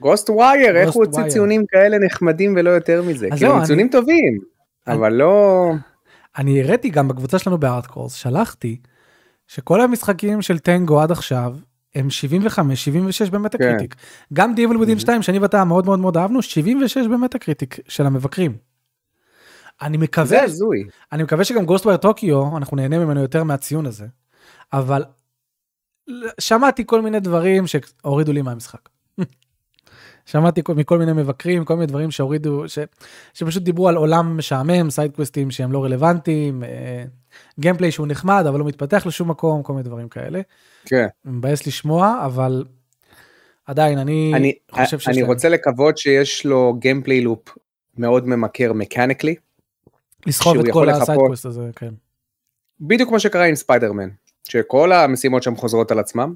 Ghostwire, איך הוא הוציא ציונים כאלה נחמדים ולא יותר מזה? כאילו, הם ציונים טובים, אבל לא... אני הראיתי גם בקבוצה שלנו בארטקורס, שלחתי, שכל המשחקים של Tango עד עכשיו, הם 75, 76 ב Metacritic. כן. גם The Evil Within 2, שאני ואתה מאוד מאוד מאוד אהבנו, 76 ב Metacritic של המבקרים. אני מקווה, זה הזוי. אני מקווה שגם Ghostwire Tokyo, אנחנו נהנה ממנו יותר מהציון הזה. אבל שמעתי כל מיני דברים שהורידו לי מהמשחק. שמעתי מכל מיני מבקרים, כל מיני דברים שהורידו, ש, שפשוט דיברו על עולם משעמם, סיידקווסטים שהם לא רלוונטיים, אה, gameplay שהוא נחמד אבל לא מתפתח לשום מקום, כל מיני דברים כאלה. כן. מבאס לשמוע, אבל עדיין אני, אני חושב שיש אני להם. רוצה לקוות שיש לו gameplay loop מאוד ממכר מקניקלי. לסחוב את כל ה side quest הזה, כן. בדיוק כמו שקרה עם ספיידרמן, שכל המשימות שם חוזרות על עצמם.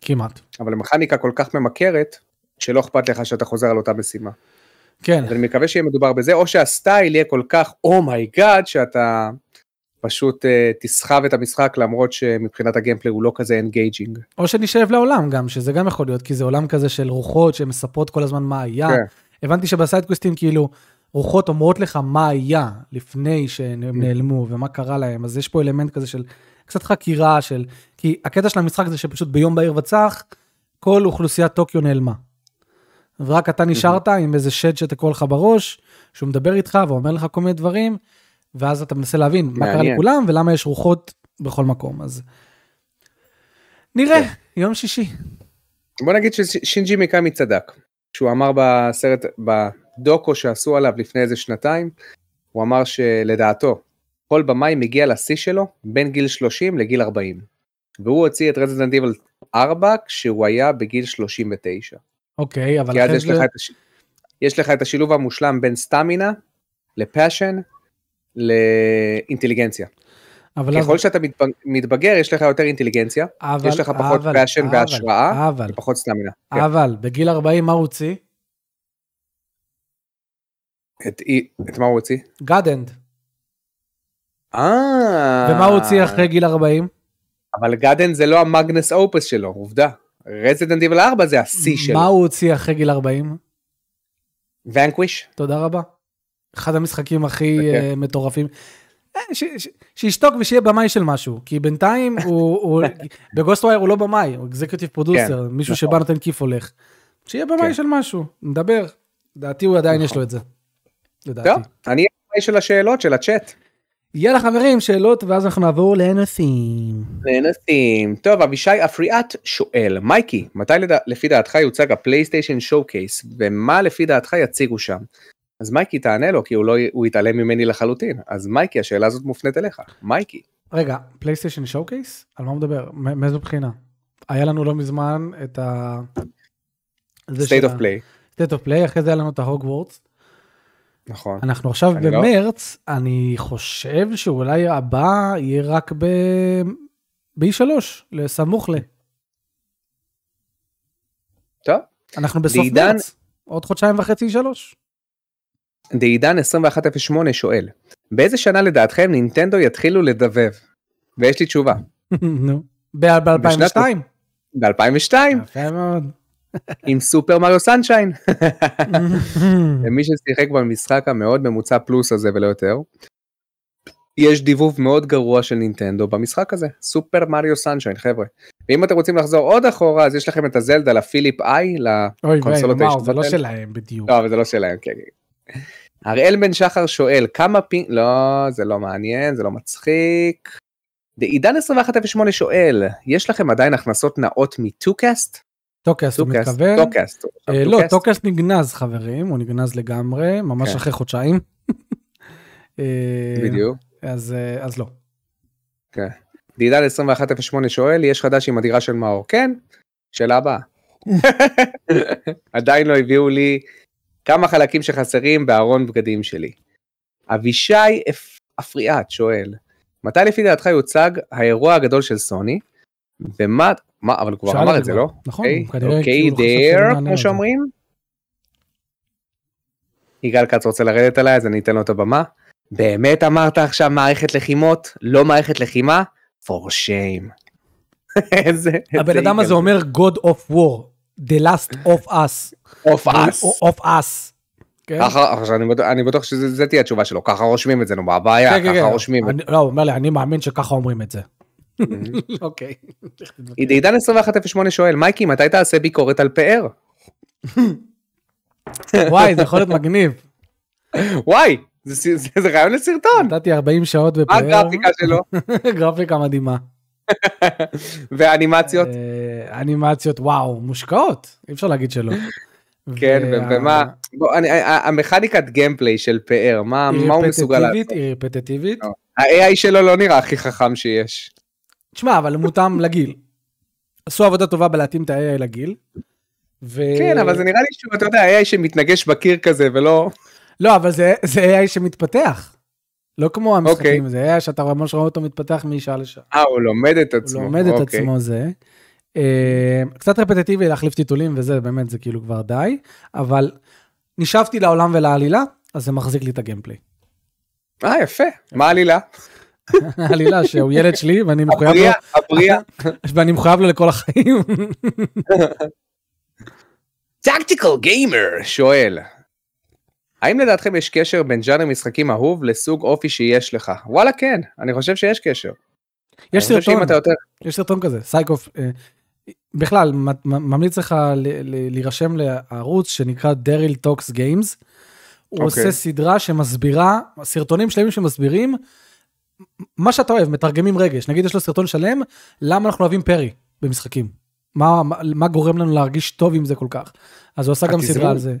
כמעט. אבל המכניקה כל כך ממכרת, שלא אכפת לך שאתה חוזר על אותה משימה. כן. אז אני מקווה שיהיה מדובר בזה, או שה style יהיה כל כך oh my god, oh שאתה פשוט uh, תסחב את המשחק למרות שמבחינת ה gameplay הוא לא כזה engaging. או שנשאב לעולם גם, שזה גם יכול להיות, כי זה עולם כזה של רוחות שמספרות כל הזמן מה היה. כן. הבנתי שבסיידקוויסטים כאילו, רוחות אומרות לך מה היה לפני שהם mm. נעלמו ומה קרה להם, אז יש פה אלמנט כזה של קצת חקירה של, כי הקטע של המשחק זה שפשוט ביום בהיר וצח, כל אוכלוסיית טוקיו נעלמה. ורק אתה נשארת עם איזה שד שתקוע לך בראש, שהוא מדבר איתך ואומר לך כל מיני דברים, ואז אתה מנסה להבין מה קרה לכולם ולמה יש רוחות בכל מקום, אז נראה, כן. יום שישי. בוא נגיד ששינג'י מיקאמי צדק, שהוא אמר בסרט, בדוקו שעשו עליו לפני איזה שנתיים, הוא אמר שלדעתו, כל במאי מגיע לשיא שלו בין גיל 30 לגיל 40. והוא הוציא את Resident Evil 4 כשהוא היה בגיל 39. אוקיי, אבל אחרי זה... לך הש... יש לך את השילוב המושלם בין stamina ל passion לאינטליגנציה. אבל ככל אבל... שאתה מתבגר יש לך יותר אינטליגנציה, אבל, יש לך פחות passion והשראה, אבל, ופחות סטמינה. כן. אבל בגיל 40 מה הוא הוציא? את, את מה הוא הוציא? God Hand. אה. ומה הוא הוציא אחרי גיל 40? אבל God Hand זה לא ה magnum opus שלו, עובדה. Resident Evil 4 זה השיא שלו. מה הוא הוציא אחרי גיל 40? Vanquish. תודה רבה. אחד המשחקים הכי okay. אה, מטורפים. אה, שישתוק ושיהיה במאי של משהו, כי בינתיים הוא, ב Ghostwire הוא לא במאי, הוא executive producer, כן, מישהו נכון. שבא נותן כיף הולך. שיהיה במאי כן. של משהו, נדבר. לדעתי הוא עדיין יש לו את זה. לדעתי. טוב, אני במאי של השאלות של הצ'אט. יאללה חברים, שאלות, ואז אנחנו נעבור לנושאים. לנושאים. טוב, אבישי אפריאט שואל, מייקי, מתי לדע... לפי דעתך יוצג ה PlayStation showcase, ומה לפי דעתך יציגו שם? אז מייקי תענה לו, כי הוא, לא... הוא יתעלם ממני לחלוטין. אז מייקי, השאלה הזאת מופנית אליך. מייקי. רגע, PlayStation showcase? על מה הוא מדבר? מאיזו בחינה? היה לנו לא מזמן את ה... State of Play. State of Play, אחרי זה היה לנו את ההוגוורטס. נכון. אנחנו עכשיו אני לא- במרץ, לא... אני חושב שאולי הבא יהיה רק ב... ב-E3, לסמוך ל... טוב. אנחנו בסוף דעידן... מרץ, עוד חודשיים וחצי E3. דעידן 2108 שואל, באיזה שנה לדעתכם נינטנדו יתחילו לדבב? ויש לי תשובה. נו, ב-2002. ב-2002. יפה מאוד. עם Super Mario Sunshine. למי ששיחק במשחק המאוד ממוצע פלוס הזה ולא יותר. יש דיבוב מאוד גרוע של נינטנדו במשחק הזה, Super Mario Sunshine חבר'ה. ואם אתם רוצים לחזור עוד אחורה אז יש לכם את ה Zelda ל Philips CD-i לקונסולות הישנות. זה לא שלהם בדיוק. לא, זה לא שלהם, כן. כן. הראל בן שחר שואל כמה ping, לא זה לא מעניין זה לא מצחיק. עידן 2108 שואל יש לכם עדיין הכנסות נאות מטוקאסט? טוקאסט הוא מתכוון. טוקאסט. אה, לא, טוקאסט נגנז חברים, הוא נגנז לגמרי, ממש כן. אחרי חודשיים. אה, בדיוק. אז, אה, אז לא. כן. דידל 2108 שואל, יש חדש עם הדירה של מאור? כן, שאלה הבאה. עדיין לא הביאו לי כמה חלקים שחסרים בארון בגדים שלי. אבישי אפריאט שואל, מתי לפי דעתך יוצג האירוע הגדול של סוני? ומה, מה, אבל הוא כבר אמר את זה זה, לא? נכון, אוקיי, כנראה אוקיי, כאילו אענה על כמו זה. שאומרים. יגאל כץ רוצה לרדת עליי, אז אני אתן לו את הבמה. באמת אמרת עכשיו מערכת לחימות, לא מערכת לחימה? for shame. איזה... הבן אדם הזה. אומר God of War, the last of us. of us. of us. כן? ככה, אני בטוח- שזה תהיה התשובה שלו, ככה רושמים את זה, נו, מה הבעיה? כן, כן, ככה. רושמים את אני- לא, הוא אומר לי, אני מאמין שככה אומרים את זה. אוקיי. עידן 2108 שואל, מייקי, מתי תעשה ביקורת על פאר? וואי, זה יכול להיות מגניב. וואי, זה רעיון לסרטון. נתתי 40 שעות מה בפאר. הגרפיקה שלו? גרפיקה מדהימה. והאנימציות? אה, אנימציות, וואו, מושקעות, אי אפשר להגיד שלא. כן, ומה, המכניקת גיימפליי של פאר, מה היא הוא מסוגל רפטטיבית, לעשות? היא רפטטיבית. לא. ה-AI שלו לא נראה הכי חכם שיש. תשמע, אבל הוא מותאם לגיל. עשו עבודה טובה בלהתאים את ה-AI לגיל. ו- כן, אבל זה נראה לי שהוא, אתה יודע, AI שמתנגש בקיר כזה ולא... לא, אבל זה זה AI שמתפתח. לא כמו המשחקים, אוקיי. זה AI שאתה ממש רואה אותו מתפתח משעה לשעה. אה, הוא לומד את הוא עצמו. לומד את אוקיי. עצמו זה. אה, קצת רפטטיבי להחליף טיטולים וזה, באמת, זה כאילו כבר די. אבל נשאבתי לעולם ולעלילה, אז זה מחזיק לי את הגיימפליי. אה, יפה. מה העלילה? העלילה שהוא ילד שלי ואני מחויב לו, הבריאה, הבריאה. ואני מחויב לו לכל החיים. טקטיקל גיימר שואל, האם לדעתכם יש קשר בין ז'אנר משחקים אהוב לסוג אופי שיש לך? וואלה כן, אני חושב שיש קשר. יש סרטון, יותר... יש סרטון כזה, סייקוף, אה, בכלל, ממליץ לך להירשם לערוץ שנקרא Daryl Talks Games. הוא אוקיי. עושה סדרה שמסבירה, סרטונים שלמים שמסבירים מה שאתה אוהב, מתרגמים רגש. נגיד יש לו סרטון שלם, למה אנחנו אוהבים פרי במשחקים. מה, מה, מה גורם לנו להרגיש טוב עם זה כל כך. אז הוא עשה גם. סדרה על זה.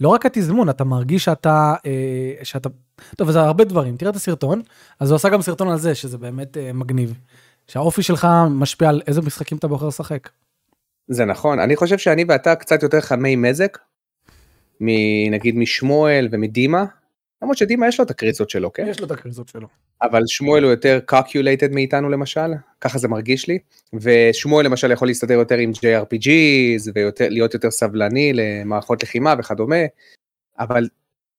לא רק התזמון, אתה מרגיש שאתה, אה, שאתה, טוב, זה הרבה דברים, תראה את הסרטון, אז הוא עשה גם סרטון על זה, שזה באמת אה, מגניב. שהאופי שלך משפיע על איזה משחקים אתה בוחר לשחק. זה נכון, אני חושב שאני ואתה קצת יותר חמי מזג, מ- נגיד משמואל ומדימה, למרות שדימה יש לו את הקריצות שלו, כן? יש לו את הקריזות שלו. אבל שמואל הוא יותר calculated מאיתנו למשל, ככה זה מרגיש לי, ושמואל למשל יכול להסתדר יותר עם JRPGs ולהיות יותר סבלני למערכות לחימה וכדומה, אבל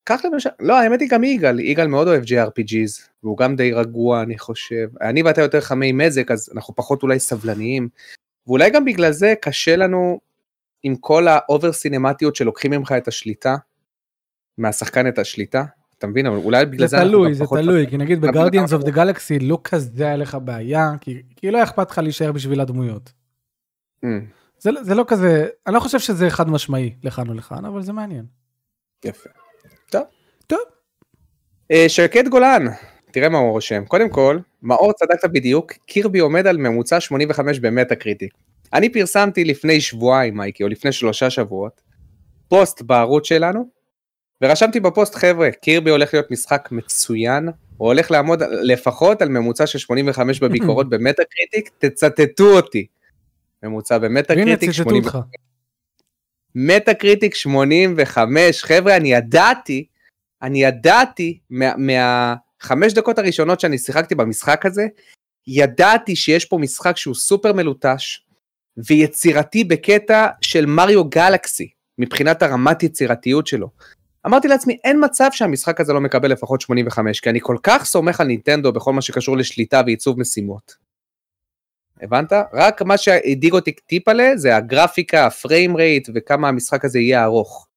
כך למשל, לא האמת היא גם יגאל, יגאל מאוד אוהב JRPGs, והוא גם די רגוע אני חושב, אני ואתה יותר חמי מזג אז אנחנו פחות אולי סבלניים, ואולי גם בגלל זה קשה לנו עם כל ה over סינמטיות שלוקחים ממך את השליטה, מהשחקן את השליטה, אתה מבין? אבל אולי בגלל זה זה אנחנו תלוי, זה תלוי, כי נגיד ב Guardians of the Galaxy לא כזה היה לך בעיה, כי כי לא אכפת לך להישאר בשביל הדמויות. Mm, זה לא- זה לא כזה, אני לא חושב שזה חד משמעי לכאן או לכאן, אבל זה מעניין. יפה. טוב. טוב. אה, שקד גולן, תראה מה הוא רושם. קודם כל, מאור צדקת בדיוק, קירבי עומד על ממוצע 85 ב Metacritic. אני פרסמתי לפני שבועיים, מייקי, או לפני שלושה שבועות, פוסט בערוץ שלנו, ורשמתי בפוסט, חבר'ה, קירבי הולך להיות משחק מצוין, הוא הולך לעמוד לפחות על ממוצע של 85 בביקורות ב Metacritic, תצטטו אותי. ממוצע ב Metacritic ציטטו 85. אותך. Metacritic 85, חבר'ה, אני ידעתי, אני ידעתי מה, מהחמש דקות הראשונות שאני שיחקתי במשחק הזה, ידעתי שיש פה משחק שהוא סופר מלוטש ויצירתי בקטע של Mario Galaxy, מבחינת הרמת יצירתיות שלו. אמרתי לעצמי, אין מצב שהמשחק הזה לא מקבל לפחות 85, כי אני כל כך סומך על נינטנדו בכל מה שקשור לשליטה ועיצוב משימות. הבנת? רק מה שהדאיג אותי טיפלה זה הגרפיקה, הפריים רייט וכמה המשחק הזה יהיה ארוך.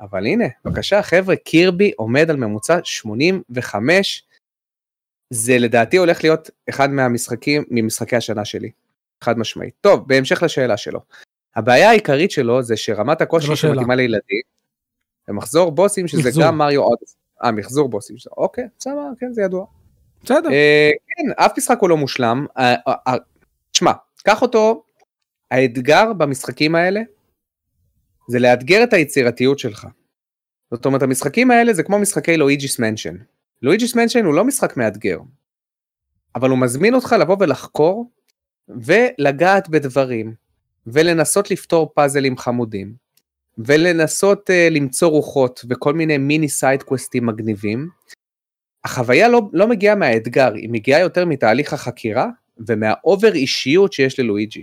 אבל הנה, בבקשה חבר'ה, קירבי עומד על ממוצע 85, זה לדעתי הולך להיות אחד מהמשחקים, ממשחקי השנה שלי, חד משמעית. טוב, בהמשך לשאלה שלו. הבעיה העיקרית שלו זה שרמת הקושי לא. שמתאימה לילדים, ומחזור בוסים שזה מחזור. גם מריו עוד, אה מחזור בוסים, שזה- אוקיי, בסדר, כן זה ידוע. בסדר. אה, כן, אף משחק הוא לא מושלם. אה, אה, אה, תשמע, קח אותו, האתגר במשחקים האלה זה לאתגר את היצירתיות שלך. זאת אומרת, המשחקים האלה זה כמו משחקי Luigi's Mansion. Luigi's Mansion הוא לא משחק מאתגר, אבל הוא מזמין אותך לבוא ולחקור ולגעת בדברים, ולנסות לפתור פאזלים חמודים, ולנסות uh, למצוא רוחות וכל מיני מיני side quest ים מגניבים, החוויה לא, לא מגיעה מהאתגר, היא מגיעה יותר מתהליך החקירה ומה over אישיות שיש ללואיג'י.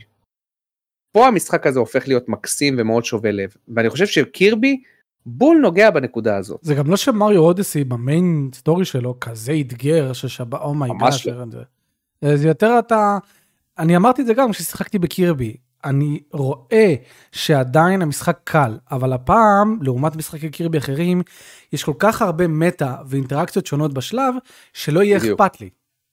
פה המשחק הזה הופך להיות מקסים ומאוד שובה לב, ואני חושב שקירבי בול נוגע בנקודה הזאת. זה גם לא ש Mario Odyssey ב main story שלו כזה אתגר ששבא, oh my god. ממש לא. זה יותר אתה, אני אמרתי את זה גם כששיחקתי בקירבי, אני רואה שעדיין המשחק קל, אבל הפעם, לעומת משחקי קירבי אחרים, יש כל כך הרבה מטה ואינטראקציות שונות בשלב, שלא יהיה בדיוק. אכפת לי.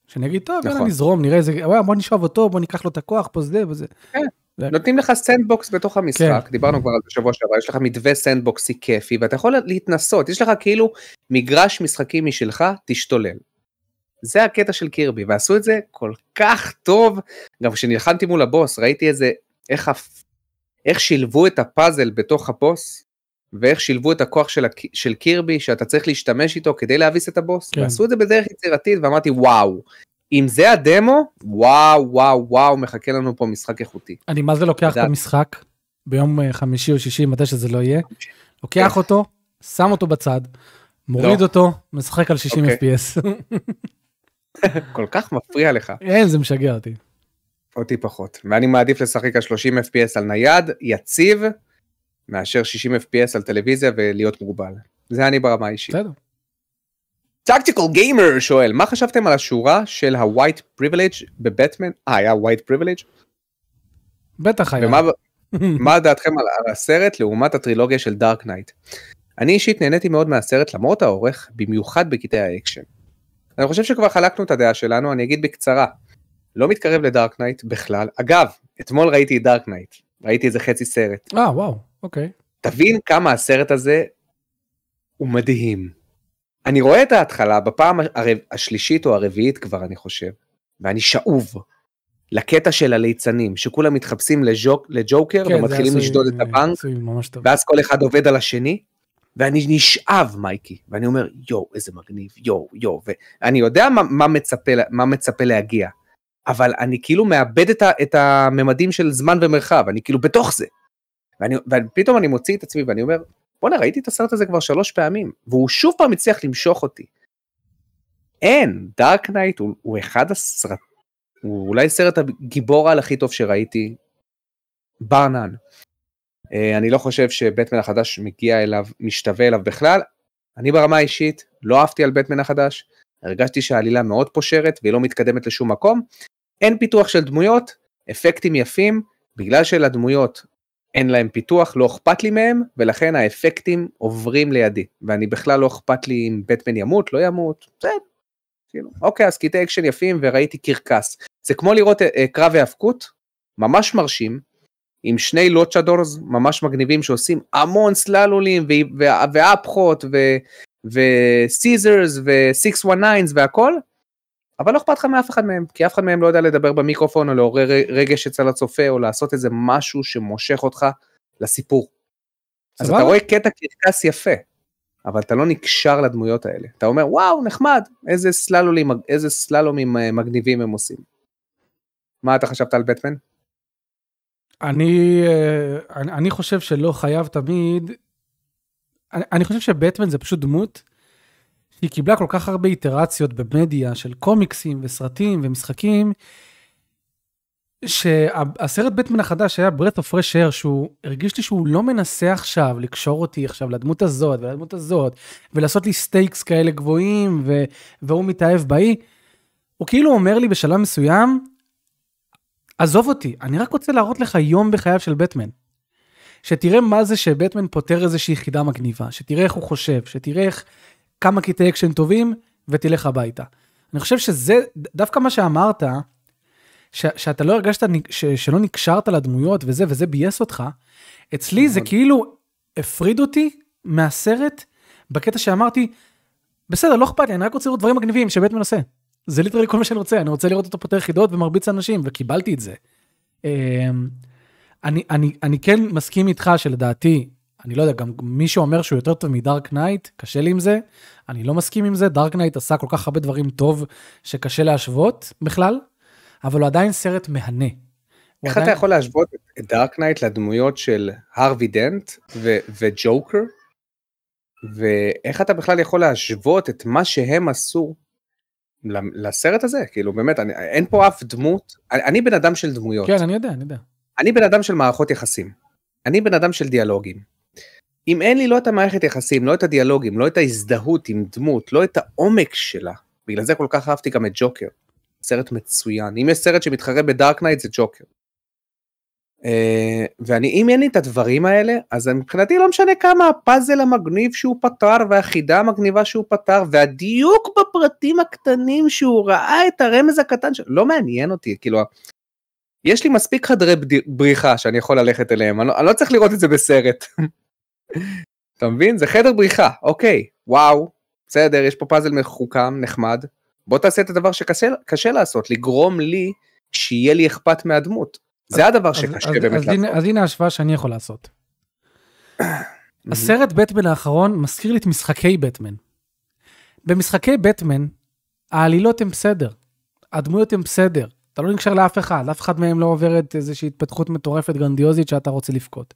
שאני אגיד, טוב, נכון. יאללה נזרום, נראה איזה, בוא נשאב אותו, בוא ניקח לו את הכוח, פה זה וזה. כן. נותנים לך sandbox בתוך המשחק, כן. דיברנו כבר על זה בשבוע שעבר, יש לך מתווה סנדבוקסי כיפי, ואתה יכול להתנסות, יש לך כאילו מגרש משחקים משלך, תשתולל. זה הקטע של קירבי, ועשו את זה כל כך טוב, גם כשנלחמתי מול הבוס, ראיתי איזה, איך, איך שילבו את הפאזל בתוך הבוס, ואיך שילבו את הכוח של, הק... של קירבי, שאתה צריך להשתמש איתו כדי להביס את הבוס, כן. ועשו את זה בדרך יצירתית, ואמרתי וואו, אם זה הדמו, וואו וואו וואו, מחכה לנו פה משחק איכותי. אני מה זה לוקח את המשחק, ביום אה, חמישי או שישי, מתי שזה לא יהיה, לוקח כן. אותו, שם אותו בצד, מוריד לא. אותו, משחק על 60 אוקיי. FPS. כל כך מפריע לך. אין, זה משגע אותי. אותי פחות. ואני מעדיף לשחק על 30 FPS על נייד, יציב, מאשר 60 FPS על טלוויזיה ולהיות מוגבל. זה אני ברמה האישית. בסדר. טקטיקל גיימר שואל, מה חשבתם על השורה של ה-white privilege בבטמן? אה, היה white privilege? בטח היה. ומה, מה דעתכם על, על הסרט לעומת הטרילוגיה של Dark Knight? אני אישית נהניתי מאוד מהסרט למרות האורך, במיוחד בקטעי האקשן. אני חושב שכבר חלקנו את הדעה שלנו, אני אגיד בקצרה. לא מתקרב ל Dark Knight בכלל. אגב, אתמול ראיתי את Dark Knight, ראיתי איזה חצי סרט. אה, וואו, אוקיי. תבין כמה הסרט הזה הוא מדהים. אני רואה את ההתחלה בפעם הרב... השלישית או הרביעית כבר, אני חושב, ואני שאוב לקטע של הליצנים, שכולם מתחפשים לג'וק, לג'וקר כן, ומתחילים לשדוד את הבנק, ואז כל אחד עובד על השני, ואני נשאב מייקי, ואני אומר יואו איזה מגניב, יואו יואו, ואני יודע מה, מה, מצפה, מה מצפה להגיע, אבל אני כאילו מאבד את, ה, את הממדים של זמן ומרחב, אני כאילו בתוך זה. ואני, ופתאום אני מוציא את עצמי ואני אומר, בואנה ראיתי את הסרט הזה כבר שלוש פעמים, והוא שוב פעם הצליח למשוך אותי. אין, Dark Knight הוא, הוא אחד הסרט, הוא אולי סרט הגיבור על הכי טוב שראיתי, bar none. אה, אני לא חושב שבטמן החדש מגיע אליו, משתווה אליו בכלל. אני ברמה האישית לא אהבתי על בטמן החדש, הרגשתי שהעלילה מאוד פושרת והיא לא מתקדמת לשום מקום. אין פיתוח של דמויות, אפקטים יפים, בגלל שלדמויות אין להם פיתוח, לא אכפת לי מהם, ולכן האפקטים עוברים לידי. ואני בכלל לא אכפת לי אם בטמן ימות, לא ימות, זה כאילו, אוקיי, אז קטעי אקשן יפים וראיתי קרקס. זה כמו לראות uh, קרב היאבקות, ממש מרשים, עם שני לוצ'דורס ממש מגניבים שעושים המון סללולים ואפחות וסיזרס ו-619 והכל, אבל לא אכפת לך מאף אחד מהם, כי אף אחד מהם לא יודע לדבר במיקרופון או לעורר רגש אצל הצופה או לעשות איזה משהו שמושך אותך לסיפור. אז אתה רואה קטע קרקס יפה, אבל אתה לא נקשר לדמויות האלה. אתה אומר וואו נחמד, איזה סללומים, איזה סללומים אה, מגניבים הם עושים. מה אתה חשבת על בטמן? אה, אני, אני חושב שלא חייב תמיד, אני, אני חושב שבטמן זה פשוט דמות שהיא קיבלה כל כך הרבה איטרציות במדיה של קומיקסים וסרטים ומשחקים, שהסרט בטמן החדש היה ברט אוף פרש שהוא הרגיש לי שהוא לא מנסה עכשיו לקשור אותי עכשיו לדמות הזאת ולדמות הזאת, ולעשות לי stakes כאלה גבוהים, ו, והוא מתאהב באי. הוא כאילו אומר לי בשלב מסוים, עזוב אותי, אני רק רוצה להראות לך יום בחייו של בטמן. שתראה מה זה שבטמן פותר איזושהי חידה מגניבה, שתראה איך הוא חושב, שתראה איך כמה קטעי אקשן טובים, ותלך הביתה. אני חושב שזה, דווקא מה שאמרת, ש, שאתה לא הרגשת ש, שלא נקשרת לדמויות וזה, וזה ביאס אותך, אצלי זה כאילו הפריד אותי מהסרט, בקטע שאמרתי, בסדר, לא אכפת לי, אני רק רוצה לראות דברים מגניבים שבטמן עושה. זה literally כל מה שאני רוצה, אני רוצה לראות אותו פותר חידות ומרביץ אנשים, וקיבלתי את זה. אמ, אני, אני, אני כן מסכים איתך שלדעתי, אני לא יודע, גם מי שאומר שהוא יותר טוב מ Dark Knight, קשה לי עם זה, אני לא מסכים עם זה, Dark Knight עשה כל כך הרבה דברים טוב שקשה להשוות בכלל, אבל הוא עדיין סרט מהנה. איך עדיין... אתה יכול להשוות את Dark Knight לדמויות של הרווי דנט וג'וקר? ואיך אתה בכלל יכול להשוות את מה שהם עשו לסרט הזה? כאילו באמת, אני, אין פה אף דמות, אני, אני בן אדם של דמויות. כן, אני יודע, אני יודע. אני בן אדם של מערכות יחסים. אני בן אדם של דיאלוגים. אם אין לי לא את המערכת יחסים, לא את הדיאלוגים, לא את ההזדהות עם דמות, לא את העומק שלה, בגלל זה כל כך אהבתי גם את ג'וקר. סרט מצוין. אם יש סרט שמתחרה ב Dark Knight זה ג'וקר. אה, ואני אם אין לי את הדברים האלה אז מבחינתי לא משנה כמה הפאזל המגניב שהוא פתר והחידה המגניבה שהוא פתר והדיוק בפרטים הקטנים שהוא ראה את הרמז הקטן שלו לא מעניין אותי כאילו יש לי מספיק חדרי בריחה שאני יכול ללכת אליהם אני לא, אני לא צריך לראות את זה בסרט. אתה מבין זה חדר בריחה אוקיי וואו בסדר יש פה פאזל מחוכם נחמד בוא תעשה את הדבר שקשה לעשות לגרום לי שיהיה לי אכפת מהדמות. זה הדבר שקשה באמת לעשות. אז הנה ההשוואה שאני יכול לעשות. הסרט בטמן האחרון מזכיר לי את משחקי בטמן. במשחקי בטמן, העלילות הן בסדר, הדמויות הן בסדר, אתה לא נקשר לאף אחד, אף אחד מהם לא עובר את איזושהי התפתחות מטורפת גרנדיוזית שאתה רוצה לבכות.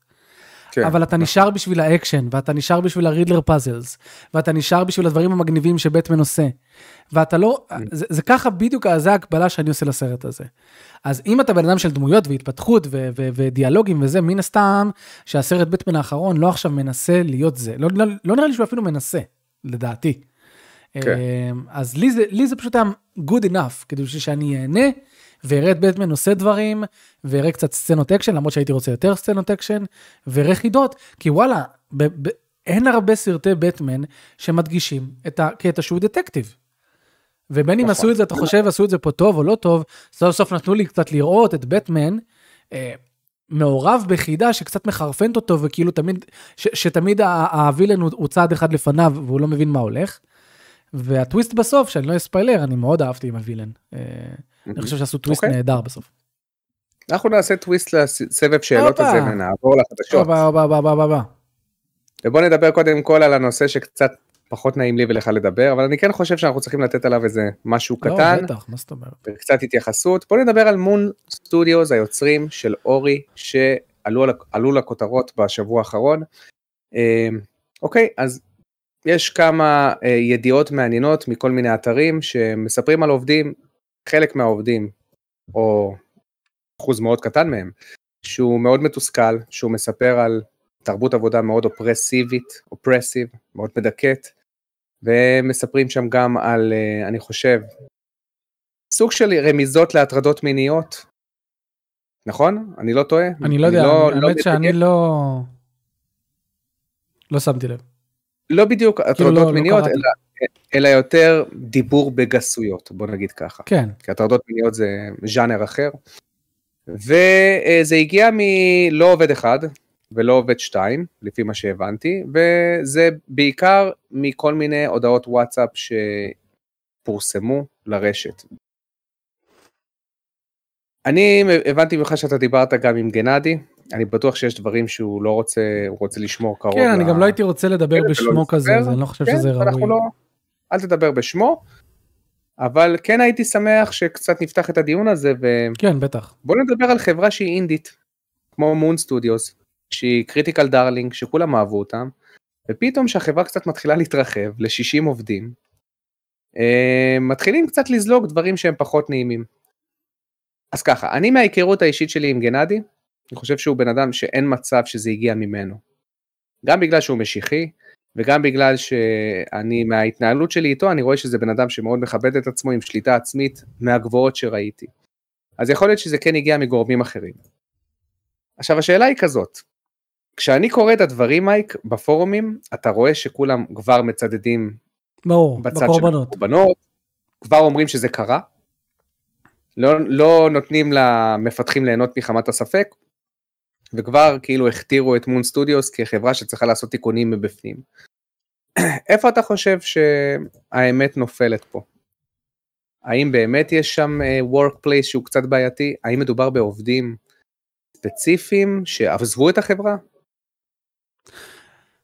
כן. אבל אתה נשאר בשביל האקשן, ואתה נשאר בשביל ה Riddler puzzles, ואתה נשאר בשביל הדברים המגניבים שבטמן עושה. ואתה לא, אמ. זה, זה ככה בדיוק, זה ההקבלה שאני עושה לסרט הזה. אז אם אתה בן אדם של דמויות והתפתחות ו- ו- ודיאלוגים וזה, מן הסתם שהסרט בטמן האחרון לא עכשיו מנסה להיות זה. לא, לא, לא נראה לי שהוא אפילו מנסה, לדעתי. כן. אמ, אז לי זה, לי זה פשוט היה good enough, כדי שאני אהנה. ואראה את בטמן עושה דברים, ואראה קצת סצנות אקשן, למרות שהייתי רוצה יותר סצנות אקשן, ואראה חידות, כי וואלה, ב- ב- אין הרבה סרטי בטמן שמדגישים את הקטע שהוא דטקטיב. ובין אם נכון. עשו את זה, אתה חושב, עשו את זה פה טוב או לא טוב, סוף סוף נתנו לי קצת לראות את בטמן. אה, מעורב בחידה שקצת מחרפנת אותו וכאילו תמיד, ש, שתמיד ה villain הוא, הוא צעד אחד לפניו והוא לא מבין מה הולך. והטוויסט בסוף, שאני לא אספיילר, אני מאוד אהבתי עם ה villain. אה, אני חושב שעשו טוויסט אוקיי. נהדר בסוף. אנחנו נעשה טוויסט לסבב שאלות הזה ונעבור לחדשות. ובוא נדבר קודם כל על הנושא שקצת פחות נעים לי ולך לדבר, אבל אני כן חושב שאנחנו צריכים לתת עליו איזה משהו לא, קטן. לא, בטח, מה זאת אומרת? וקצת התייחסות. בוא נדבר על מון סטודיוס, היוצרים של אורי, שעלו לכותרות בשבוע האחרון. אה, אוקיי, אז יש כמה אה, ידיעות מעניינות מכל מיני אתרים שמספרים על עובדים חלק מהעובדים, או אחוז מאוד קטן מהם, שהוא מאוד מתוסכל, שהוא מספר על תרבות עבודה מאוד אופרסיבית, אופרסיב, מאוד מדכאת, ומספרים שם גם על, אה, אני חושב, סוג של רמיזות להטרדות מיניות, נכון? אני לא טועה? אני לא יודע, לא, האמת לא שאני לא... לא שמתי לב. לא בדיוק הטרדות כאילו לא, לא מיניות, לא אלא אלא יותר דיבור בגסויות, בוא נגיד ככה. כן. כי הטרדות מיניות זה ז'אנר אחר. וזה הגיע מלא עובד אחד ולא עובד שתיים, לפי מה שהבנתי, וזה בעיקר מכל מיני הודעות וואטסאפ שפורסמו לרשת. אני הבנתי ממך שאתה דיברת גם עם גנדי, אני בטוח שיש דברים שהוא לא רוצה, הוא רוצה לשמור קרוב. כן, ל... אני גם לא הייתי רוצה לדבר כן, בשמו כזה, אז אני לא חושב כן, שזה ראוי. לא, אל תדבר בשמו, אבל כן הייתי שמח שקצת נפתח את הדיון הזה, ו... כן, בטח. בוא נדבר על חברה שהיא אינדית, כמו Moon Studios, שהיא critical darling, שכולם אהבו אותם, ופתאום שהחברה קצת מתחילה להתרחב ל-60 עובדים, אה, מתחילים קצת לזלוג דברים שהם פחות נעימים. אז ככה, אני מההיכרות האישית שלי עם גנדי, אני חושב שהוא בן אדם שאין מצב שזה הגיע ממנו. גם בגלל שהוא משיחי, וגם בגלל שאני, מההתנהלות שלי איתו, אני רואה שזה בן אדם שמאוד מכבד את עצמו עם שליטה עצמית מהגבוהות שראיתי. אז יכול להיות שזה כן הגיע מגורמים אחרים. עכשיו השאלה היא כזאת, כשאני קורא את הדברים מייק בפורומים, אתה רואה שכולם כבר מצדדים ברור, בצד בקורבנות. של הקורבנות, כבר אומרים שזה קרה, לא, לא נותנים למפתחים ליהנות מחמת הספק, וכבר כאילו הכתירו את מון סטודיוס כחברה שצריכה לעשות תיקונים מבפנים. איפה אתה חושב שהאמת נופלת פה? האם באמת יש שם uh, workplace שהוא קצת בעייתי? האם מדובר בעובדים ספציפיים שעזבו את החברה?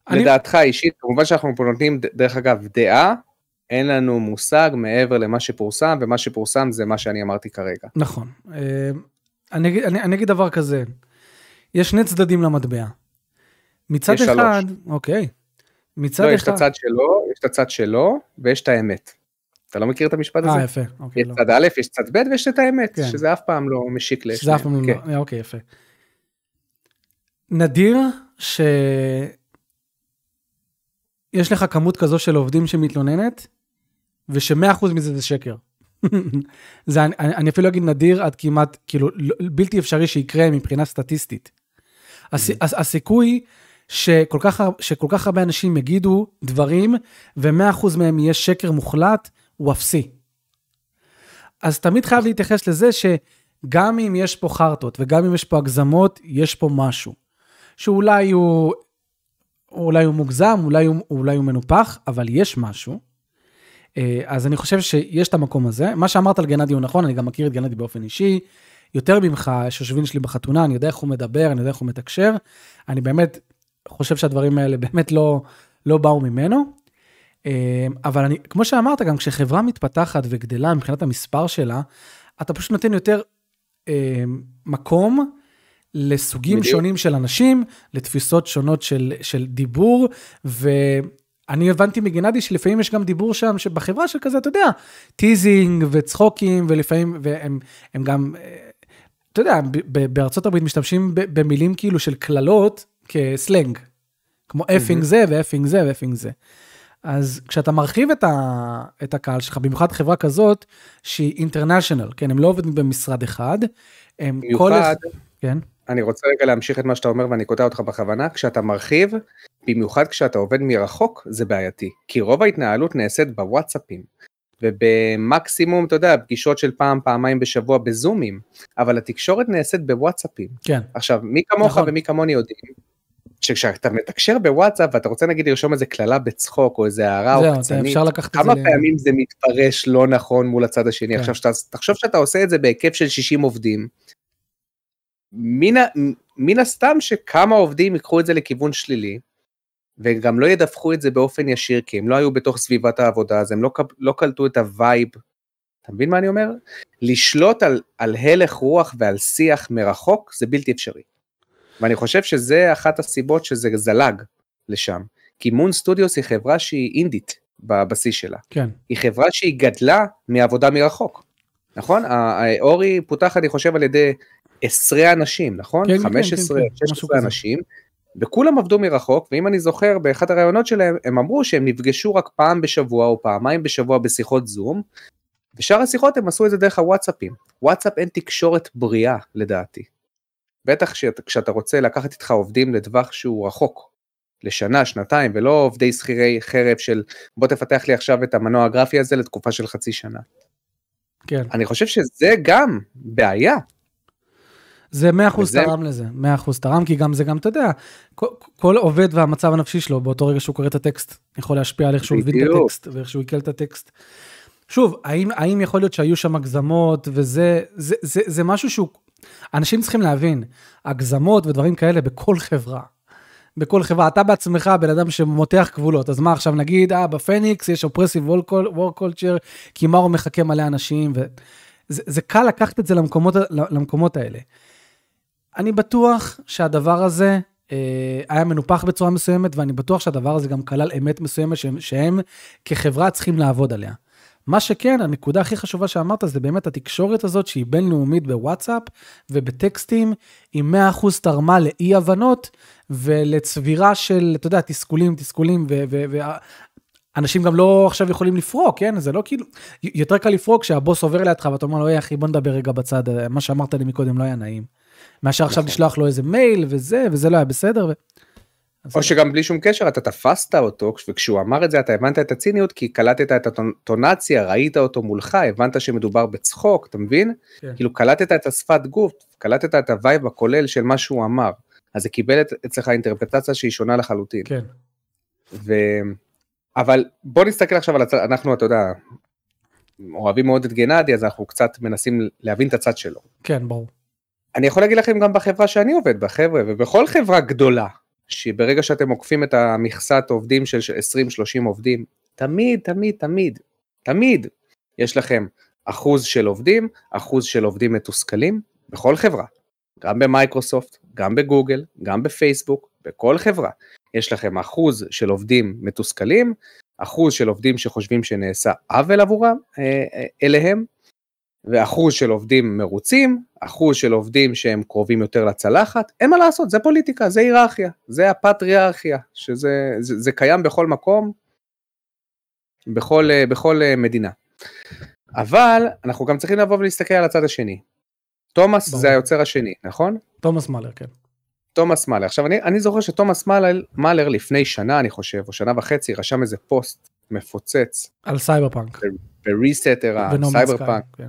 אני... לדעתך אישית, כמובן שאנחנו פה נותנים, דרך אגב, דעה, אין לנו מושג מעבר למה שפורסם, ומה שפורסם זה מה שאני אמרתי כרגע. נכון. אה, אני, אני, אני אגיד דבר כזה, יש שני צדדים למטבע. מצד אחד, שלוש. אוקיי, מצד לא, יש את אחד... הצד שלו, יש את הצד שלו, ויש את האמת. אתה לא מכיר את המשפט הזה? אה, יפה, אוקיי, יש לא. צד א', יש צד ב' ויש את האמת, כן. שזה אף פעם לא משיק לשניהם. שזה אף פעם כן. לא... אה, אוקיי, יפה. נדיר ש... יש לך כמות כזו של עובדים שמתלוננת, וש-100% מזה זה שקר. זה, אני, אני אפילו אגיד נדיר עד כמעט, כאילו, לא- בלתי אפשרי שיקרה מבחינה סטטיסטית. הס, הס, הסיכוי שכל כך, שכל כך הרבה אנשים יגידו דברים, ו-100% מהם יהיה שקר מוחלט, הוא אפסי. אז תמיד חייב להתייחס לזה שגם אם יש פה חרטות וגם אם יש פה הגזמות, יש פה משהו. שאולי הוא, אולי הוא מוגזם, אולי הוא, אולי הוא מנופח, אבל יש משהו. אה, אז אני חושב שיש את המקום הזה. מה שאמרת על גנדי הוא נכון, אני גם מכיר את גנדי באופן אישי. יותר ממך, יש יושבים שלי בחתונה, אני יודע איך הוא מדבר, אני יודע איך הוא מתקשר. אני באמת חושב שהדברים האלה באמת לא, לא באו ממנו. אה, אבל אני, כמו שאמרת, גם כשחברה מתפתחת וגדלה מבחינת המספר שלה, אתה פשוט נותן יותר אה, מקום לסוגים בדיוק. שונים של אנשים, לתפיסות שונות של, של דיבור, ואני הבנתי מגנדי שלפעמים יש גם דיבור שם, שבחברה של כזה, אתה יודע, teasing וצחוקים, ולפעמים, והם הם גם, אה, אתה יודע, בארצות הברית משתמשים במילים כאילו של קללות כסלנג, כמו effing זה ו effing זה ו effing זה. אז כשאתה מרחיב את, ה, את הקהל שלך, במיוחד חברה כזאת שהיא אינטרנשיונל, כן, הם לא עובדים במשרד אחד, הם כל... במיוחד, כן, אני רוצה רגע להמשיך את מה שאתה אומר ואני קוטע אותך בכוונה, כשאתה מרחיב, במיוחד כשאתה עובד מרחוק, זה בעייתי. כי רוב ההתנהלות נעשית בוואטסאפים. ובמקסימום, אתה יודע, פגישות של פעם, פעמיים בשבוע בזומים, אבל התקשורת נעשית בוואטסאפים. כן, עכשיו, מי כמוך נכון. ומי כמוני יודעים, שכשאתה מתקשר בוואטסאפ ואתה רוצה נגיד לרשום איזה קללה בצחוק או איזה הערה או זהו, קצנית, את זה... כמה ל- פעמים זה מתפרש לא נכון מול הצד השני. כן. עכשיו, שאתה, תחשוב שאתה עושה את זה בהיקף של 60 עובדים, מן, מן הסתם שכמה עובדים ייקחו את זה לכיוון שלילי, וגם לא ידווחו את זה באופן ישיר, כי הם לא היו בתוך סביבת העבודה, אז הם לא, לא קלטו את ה vibe. אתה מבין מה אני אומר? לשלוט על, על הלך רוח ועל שיח מרחוק זה בלתי אפשרי. ואני חושב שזה אחת הסיבות שזה זלג לשם. כי מון סטודיוס היא חברה שהיא אינדית בבסיס שלה. כן, היא חברה שהיא גדלה מעבודה מרחוק. נכון? אורי פותח אני חושב על ידי 10 אנשים, נכון? כן, כן, 15, כן, כן, משהו 16 כזה. וכולם עבדו מרחוק, ואם אני זוכר באחד הראיונות שלהם, הם אמרו שהם נפגשו רק פעם בשבוע או פעמיים בשבוע בשיחות זום, ושאר השיחות הם עשו את זה דרך הוואטסאפים. וואטסאפ אין תקשורת בריאה לדעתי. בטח כשאתה רוצה לקחת איתך עובדים לטווח שהוא רחוק, לשנה, שנתיים, ולא עובדי שכירי חרב של בוא תפתח לי עכשיו את המנוע הגרפי הזה לתקופה של חצי שנה. כן. אני חושב שזה גם בעיה. זה 100% וזה- תרם לזה, 100% תרם, כי גם זה גם, אתה יודע, כל, כל עובד והמצב הנפשי שלו באותו רגע שהוא קורא את הטקסט, יכול להשפיע על איך שהוא הבין את. הטקסט ואיך שהוא עיכל את הטקסט. שוב, האם, האם יכול להיות שהיו שם הגזמות וזה, זה, זה, זה משהו שהוא, אנשים צריכים להבין, הגזמות ודברים כאלה בכל חברה. בכל חברה, אתה בעצמך בן אדם שמותח גבולות, אז מה עכשיו נגיד, אה, בפניקס יש אופרסיב וור קולצ'ר, כי מאור מחכה מלא אנשים, וזה זה קל לקחת את זה למקומות, למקומות האלה. אני בטוח שהדבר הזה אה, היה מנופח בצורה מסוימת, ואני בטוח שהדבר הזה גם כלל אמת מסוימת שהם, שהם כחברה צריכים לעבוד עליה. מה שכן, הנקודה הכי חשובה שאמרת זה באמת התקשורת הזאת שהיא בינלאומית בוואטסאפ ובטקסטים, היא 100% תרמה לאי הבנות ולצבירה של, אתה יודע, תסכולים, תסכולים, ו... ו, ו אנשים גם לא עכשיו יכולים לפרוק, כן? זה לא כאילו... יותר קל לפרוק כשהבוס עובר לידך ואתה אומר לו, אחי, בוא נדבר רגע בצד, מה שאמרת לי מקודם לא היה נעים. מאשר עכשיו נכון. לשלוח לו איזה מייל וזה, וזה לא היה בסדר. ו... או שגם בלי שום קשר אתה תפסת אותו, וכשהוא אמר את זה אתה הבנת את הציניות, כי קלטת את הטונציה, ראית אותו מולך, הבנת שמדובר בצחוק, אתה מבין? כן. כאילו קלטת את השפת גוף, קלטת את ה vibe הכולל של מה שהוא אמר. אז זה קיבל אצלך אינטרפרטציה שהיא שונה לחלוטין. כן, ו... אבל בוא נסתכל עכשיו על הצד, אנחנו, אתה יודע, אוהבים מאוד את גנדי, אז אנחנו קצת מנסים להבין את הצד שלו. כן, ברור. אני יכול להגיד לכם גם בחברה שאני עובד בה, חבר'ה, ובכל חברה גדולה, שברגע שאתם עוקפים את המכסת עובדים של 20-30 עובדים, תמיד, תמיד, תמיד, תמיד יש לכם אחוז של עובדים, אחוז של עובדים מתוסכלים, בכל חברה. גם במייקרוסופט, גם בגוגל, גם בפייסבוק, בכל חברה. יש לכם אחוז של עובדים מתוסכלים, אחוז של עובדים שחושבים שנעשה עוול עבורם אה, אה, אליהם, ואחוז של עובדים מרוצים, אחוז של עובדים שהם קרובים יותר לצלחת, אין מה לעשות, זה פוליטיקה, זה היררכיה, זה הפטריארכיה, שזה זה, זה קיים בכל מקום, בכל, בכל מדינה. אבל אנחנו גם צריכים לבוא ולהסתכל על הצד השני. תומאס ברור. זה היוצר השני, נכון? תומאס מאלר, כן. תומאס מאלר. עכשיו אני, אני זוכר שתומאס מאלר, מאלר לפני שנה אני חושב, או שנה וחצי, רשם איזה פוסט מפוצץ. על סייבר פאנק. ב ResetEra, Cyberpunk. כן.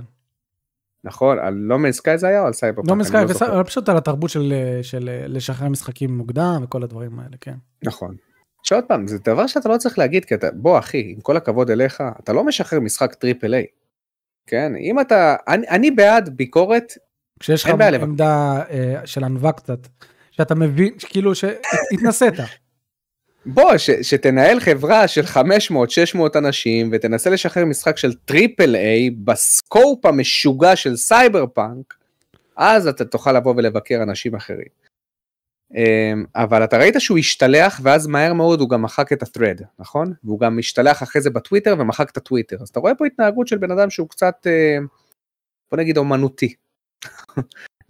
נכון, על No Man's Sky זה היה או על Cyberpunk? No Man's Sky, לא פשוט על התרבות של, של לשחרר משחקים מוקדם וכל הדברים האלה, כן. נכון. שעוד פעם, זה דבר שאתה לא צריך להגיד, כי אתה, בוא אחי, עם כל הכבוד אליך, אתה לא משחרר משחק triple A. כן, אם אתה, אני, אני בעד ביקורת, כשיש לך עמדה אה, של ענווה קצת, שאתה מבין, כאילו שהתנסית. בוא, ש, שתנהל חברה של 500-600 אנשים ותנסה לשחרר משחק של triple A ב scope המשוגע של סייבר פאנק, אז אתה תוכל לבוא ולבקר אנשים אחרים. אמ, אבל אתה ראית שהוא השתלח ואז מהר מאוד הוא גם מחק את ה-thread, נכון? והוא גם השתלח אחרי זה בטוויטר ומחק את הטוויטר. אז אתה רואה פה התנהגות של בן אדם שהוא קצת, אה, בוא נגיד אומנותי.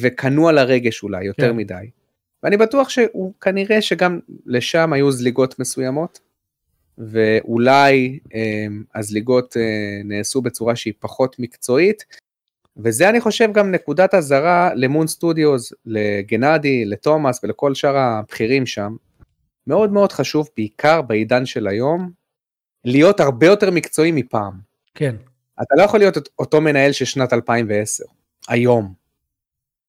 וכנוע לרגש אולי יותר כן. מדי. ואני בטוח שהוא כנראה שגם לשם היו זליגות מסוימות, ואולי אה, הזליגות אה, נעשו בצורה שהיא פחות מקצועית, וזה אני חושב גם נקודת אזהרה למון סטודיוס, לגנדי, לתומאס ולכל שאר הבכירים שם. מאוד מאוד חשוב, בעיקר בעידן של היום, להיות הרבה יותר מקצועי מפעם. כן. אתה לא יכול להיות אותו מנהל של שנת 2010, היום.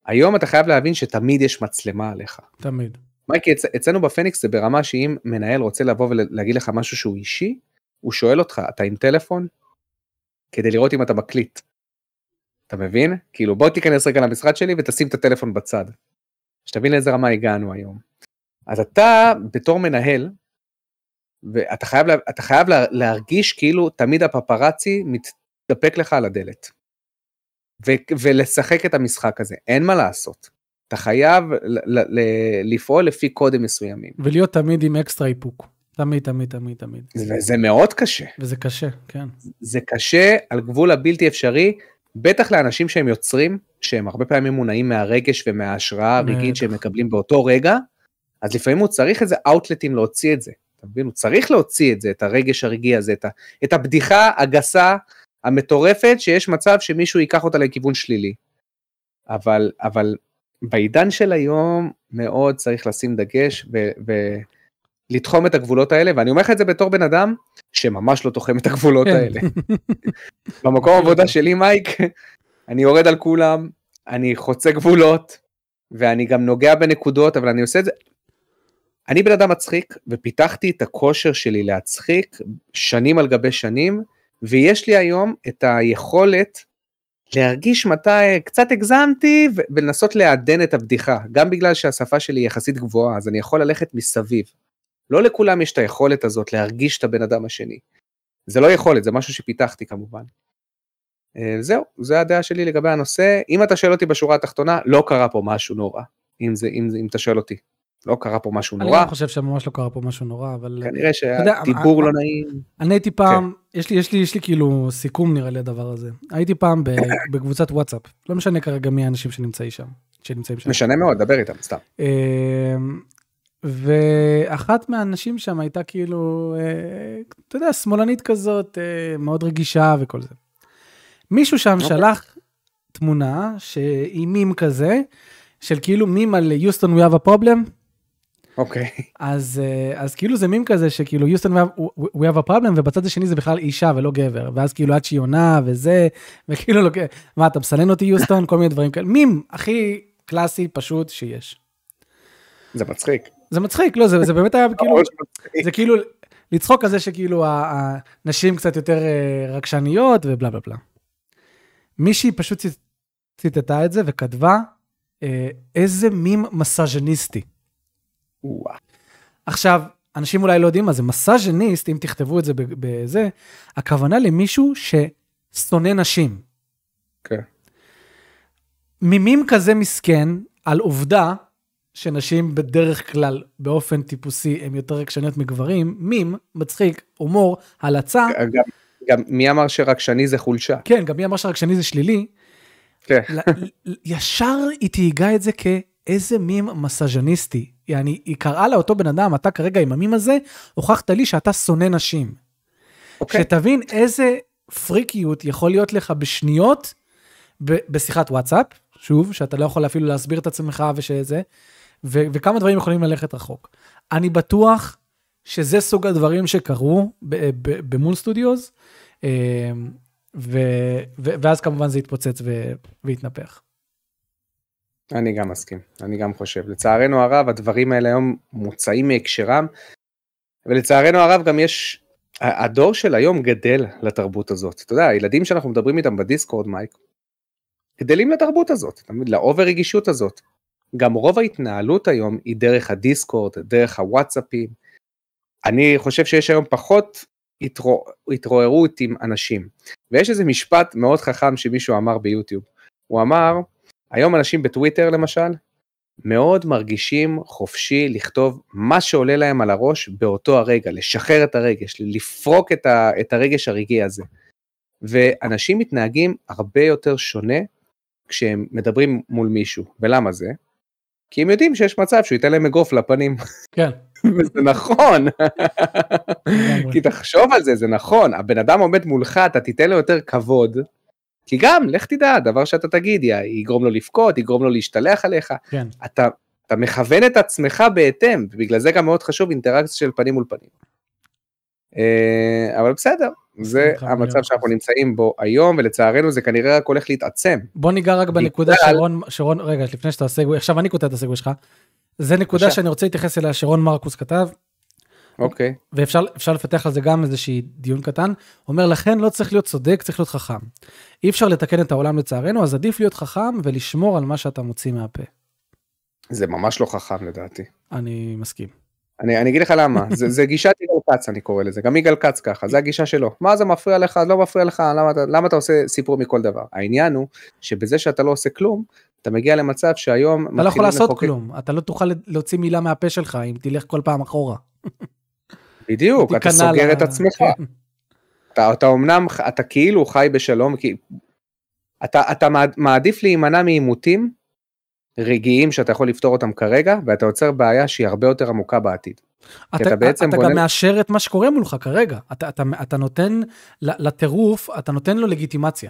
היום אתה חייב להבין שתמיד יש מצלמה עליך. תמיד. מייקי, אצ... אצלנו בפניקס זה ברמה שאם מנהל רוצה לבוא ולהגיד לך משהו שהוא אישי, הוא שואל אותך, אתה עם טלפון? כדי לראות אם אתה מקליט. אתה מבין? כאילו בוא תיכנס רגע למשרד שלי ותשים את הטלפון בצד. שתבין לאיזה רמה הגענו היום. אז אתה בתור מנהל, ואתה חייב, אתה חייב להרגיש כאילו תמיד הפפרצי מתדפק לך על הדלת. ו- ולשחק את המשחק הזה, אין מה לעשות. אתה חייב ל- ל- לפעול לפי קודם מסוימים. ולהיות תמיד עם אקסטרה איפוק. תמיד, תמיד, תמיד, תמיד. וזה מאוד קשה. וזה קשה, כן. זה קשה על גבול הבלתי אפשרי, בטח לאנשים שהם יוצרים, שהם הרבה פעמים מונעים מהרגש ומההשראה הרגעית שהם מקבלים באותו רגע, אז לפעמים הוא צריך איזה אאוטלטים להוציא את זה. אתה מבין? הוא צריך להוציא את זה, את הרגש הרגעי הזה, את, ה, את הבדיחה הגסה, המטורפת, שיש מצב שמישהו ייקח אותה לכיוון שלילי. אבל, אבל בעידן של היום מאוד צריך לשים דגש ו, ולתחום את הגבולות האלה, ואני אומר לך את זה בתור בן אדם שממש לא תוחם את הגבולות כן. האלה. במקום עבודה שלי מייק, אני יורד על כולם, אני חוצה גבולות, ואני גם נוגע בנקודות, אבל אני עושה את זה. אני בן אדם מצחיק, ופיתחתי את הכושר שלי להצחיק שנים על גבי שנים, ויש לי היום את היכולת להרגיש מתי קצת הגזמתי ולנסות לעדן את הבדיחה, גם בגלל שהשפה שלי יחסית גבוהה, אז אני יכול ללכת מסביב. לא לכולם יש את היכולת הזאת להרגיש את הבן אדם השני. זה לא יכולת, זה משהו שפיתחתי כמובן. אה, זהו, זה הדעה שלי לגבי הנושא. אם אתה שואל אותי בשורה התחתונה, לא קרה פה משהו נורא, אם, זה, אם, אם אתה שואל אותי. לא קרה פה משהו נורא. אני חושב שממש לא קרה פה משהו נורא, אבל... כנראה שהדיבור לא נעים. אני הייתי פעם, כן. יש, לי, יש, לי, יש לי כאילו סיכום נראה לי הדבר הזה. הייתי פעם בקבוצת וואטסאפ, לא משנה כרגע מי האנשים שנמצאים שם. שנמצאים שם. משנה מאוד, דבר איתם, סתם. אמ, ואחת מהאנשים שם הייתה כאילו, אה, אתה יודע, שמאלנית כזאת, אה, מאוד רגישה וכל זה. מישהו שם. אוקיי. שלח תמונה שהיא מים כזה, של כאילו מים על יוסטון we have a problem. אוקיי. Okay. אז, אה, אז כאילו זה מים כזה שכאילו יוסטון we have, we have a problem ובצד השני זה בכלל אישה ולא גבר ואז כאילו עד שהיא עונה וזה וכאילו לא, מה אתה מסנן אותי יוסטון כל מיני דברים כאלה מים הכי קלאסי פשוט שיש. זה מצחיק. זה מצחיק, לא, זה, זה באמת היה כאילו, זה כאילו לצחוק על זה שכאילו הנשים קצת יותר אה, רגשניות ובלה בלה בלה. מישהי פשוט ציטטה את זה וכתבה, אה, איזה מים מסאז'ניסטי. עכשיו, אנשים אולי לא יודעים מה זה, מסאז'ניסט, אם תכתבו את זה בזה, הכוונה למישהו ששונא נשים. כן. מימים כזה מסכן על עובדה שנשים בדרך כלל, באופן טיפוסי, הן יותר רגשניות מגברים, מים, מצחיק, הומור, הלצה. גם, גם מי אמר שרגשני זה חולשה? כן, גם מי אמר שרגשני זה שלילי. כן. ישר היא תהיגה את זה כאיזה מים מסאז'ניסטי. יעני, היא קראה לאותו בן אדם, אתה כרגע עם המים הזה, הוכחת לי שאתה שונא נשים. אוקיי. שתבין איזה פריקיות יכול להיות לך בשניות בשיחת וואטסאפ, שוב, שאתה לא יכול אפילו להסביר את עצמך ושזה, ו- וכמה דברים יכולים ללכת רחוק. אני בטוח שזה סוג הדברים שקרו ב Moon Studios, אמ, ו- ו- ואז כמובן זה יתפוצץ ו- והתנפח. אני גם מסכים, אני גם חושב. לצערנו הרב, הדברים האלה היום מוצאים מהקשרם, ולצערנו הרב גם יש, הדור של היום גדל לתרבות הזאת. אתה יודע, הילדים שאנחנו מדברים איתם בדיסקורד, מייק, גדלים לתרבות הזאת, ל over רגישות הזאת. גם רוב ההתנהלות היום היא דרך הדיסקורד, דרך הוואטסאפים. אני חושב שיש היום פחות התרוא, התרוערות עם אנשים. ויש איזה משפט מאוד חכם שמישהו אמר ביוטיוב. הוא אמר, היום אנשים בטוויטר למשל, מאוד מרגישים חופשי לכתוב מה שעולה להם על הראש באותו הרגע, לשחרר את הרגש, לפרוק את, ה, את הרגש הרגעי הזה. ואנשים מתנהגים הרבה יותר שונה כשהם מדברים מול מישהו. ולמה זה? כי הם יודעים שיש מצב שהוא ייתן להם אגרוף לפנים. כן. וזה נכון. כי תחשוב על זה, זה נכון. הבן אדם עומד מולך, אתה תיתן לו יותר כבוד. כי גם, לך תדע, דבר שאתה תגיד, יגרום לו לבכות, יגרום לו להשתלח עליך. כן. אתה, אתה מכוון את עצמך בהתאם, ובגלל זה גם מאוד חשוב אינטראקציה של פנים מול פנים. אה, אבל בסדר, זה המצב שאנחנו נמצאים בו היום, ולצערנו זה כנראה רק הולך להתעצם. בוא ניגע רק בנקודה שרון, שרון, רגע, לפני שאתה עושה, עכשיו אני כותב את הסגווי שלך. זה נקודה שאני רוצה להתייחס אליה, שרון מרקוס כתב. אוקיי. ואפשר לפתח על זה גם איזשהי דיון קטן. אומר, לכן לא צריך להיות צודק, צריך להיות חכם. אי אפשר לתקן את העולם לצערנו, אז עדיף להיות חכם ולשמור על מה שאתה מוציא מהפה. זה ממש לא חכם לדעתי. אני מסכים. אני, אני אגיד לך למה, זה, זה גישת יגאל כץ אני קורא לזה, גם יגאל כץ ככה, זה הגישה שלו. מה זה מפריע לך, לא מפריע לך, למה, למה אתה עושה סיפור מכל דבר? העניין הוא שבזה שאתה לא עושה כלום, אתה מגיע למצב שהיום... אתה לא יכול לעשות לחוקק... כלום, אתה לא תוכל להוציא מילה מהפה שלך אם תלך כל פעם אחורה. בדיוק, אתה סוגר. את עצמך. כן. אתה, אתה אומנם, אתה כאילו חי בשלום, כי... אתה, אתה מעדיף להימנע מעימותים רגעיים שאתה יכול לפתור אותם כרגע, ואתה יוצר בעיה שהיא הרבה יותר עמוקה בעתיד. אתה, אתה בעצם אתה בונה... גם מאשר את מה שקורה מולך כרגע, אתה, אתה, אתה נותן לטירוף, אתה נותן לו לגיטימציה.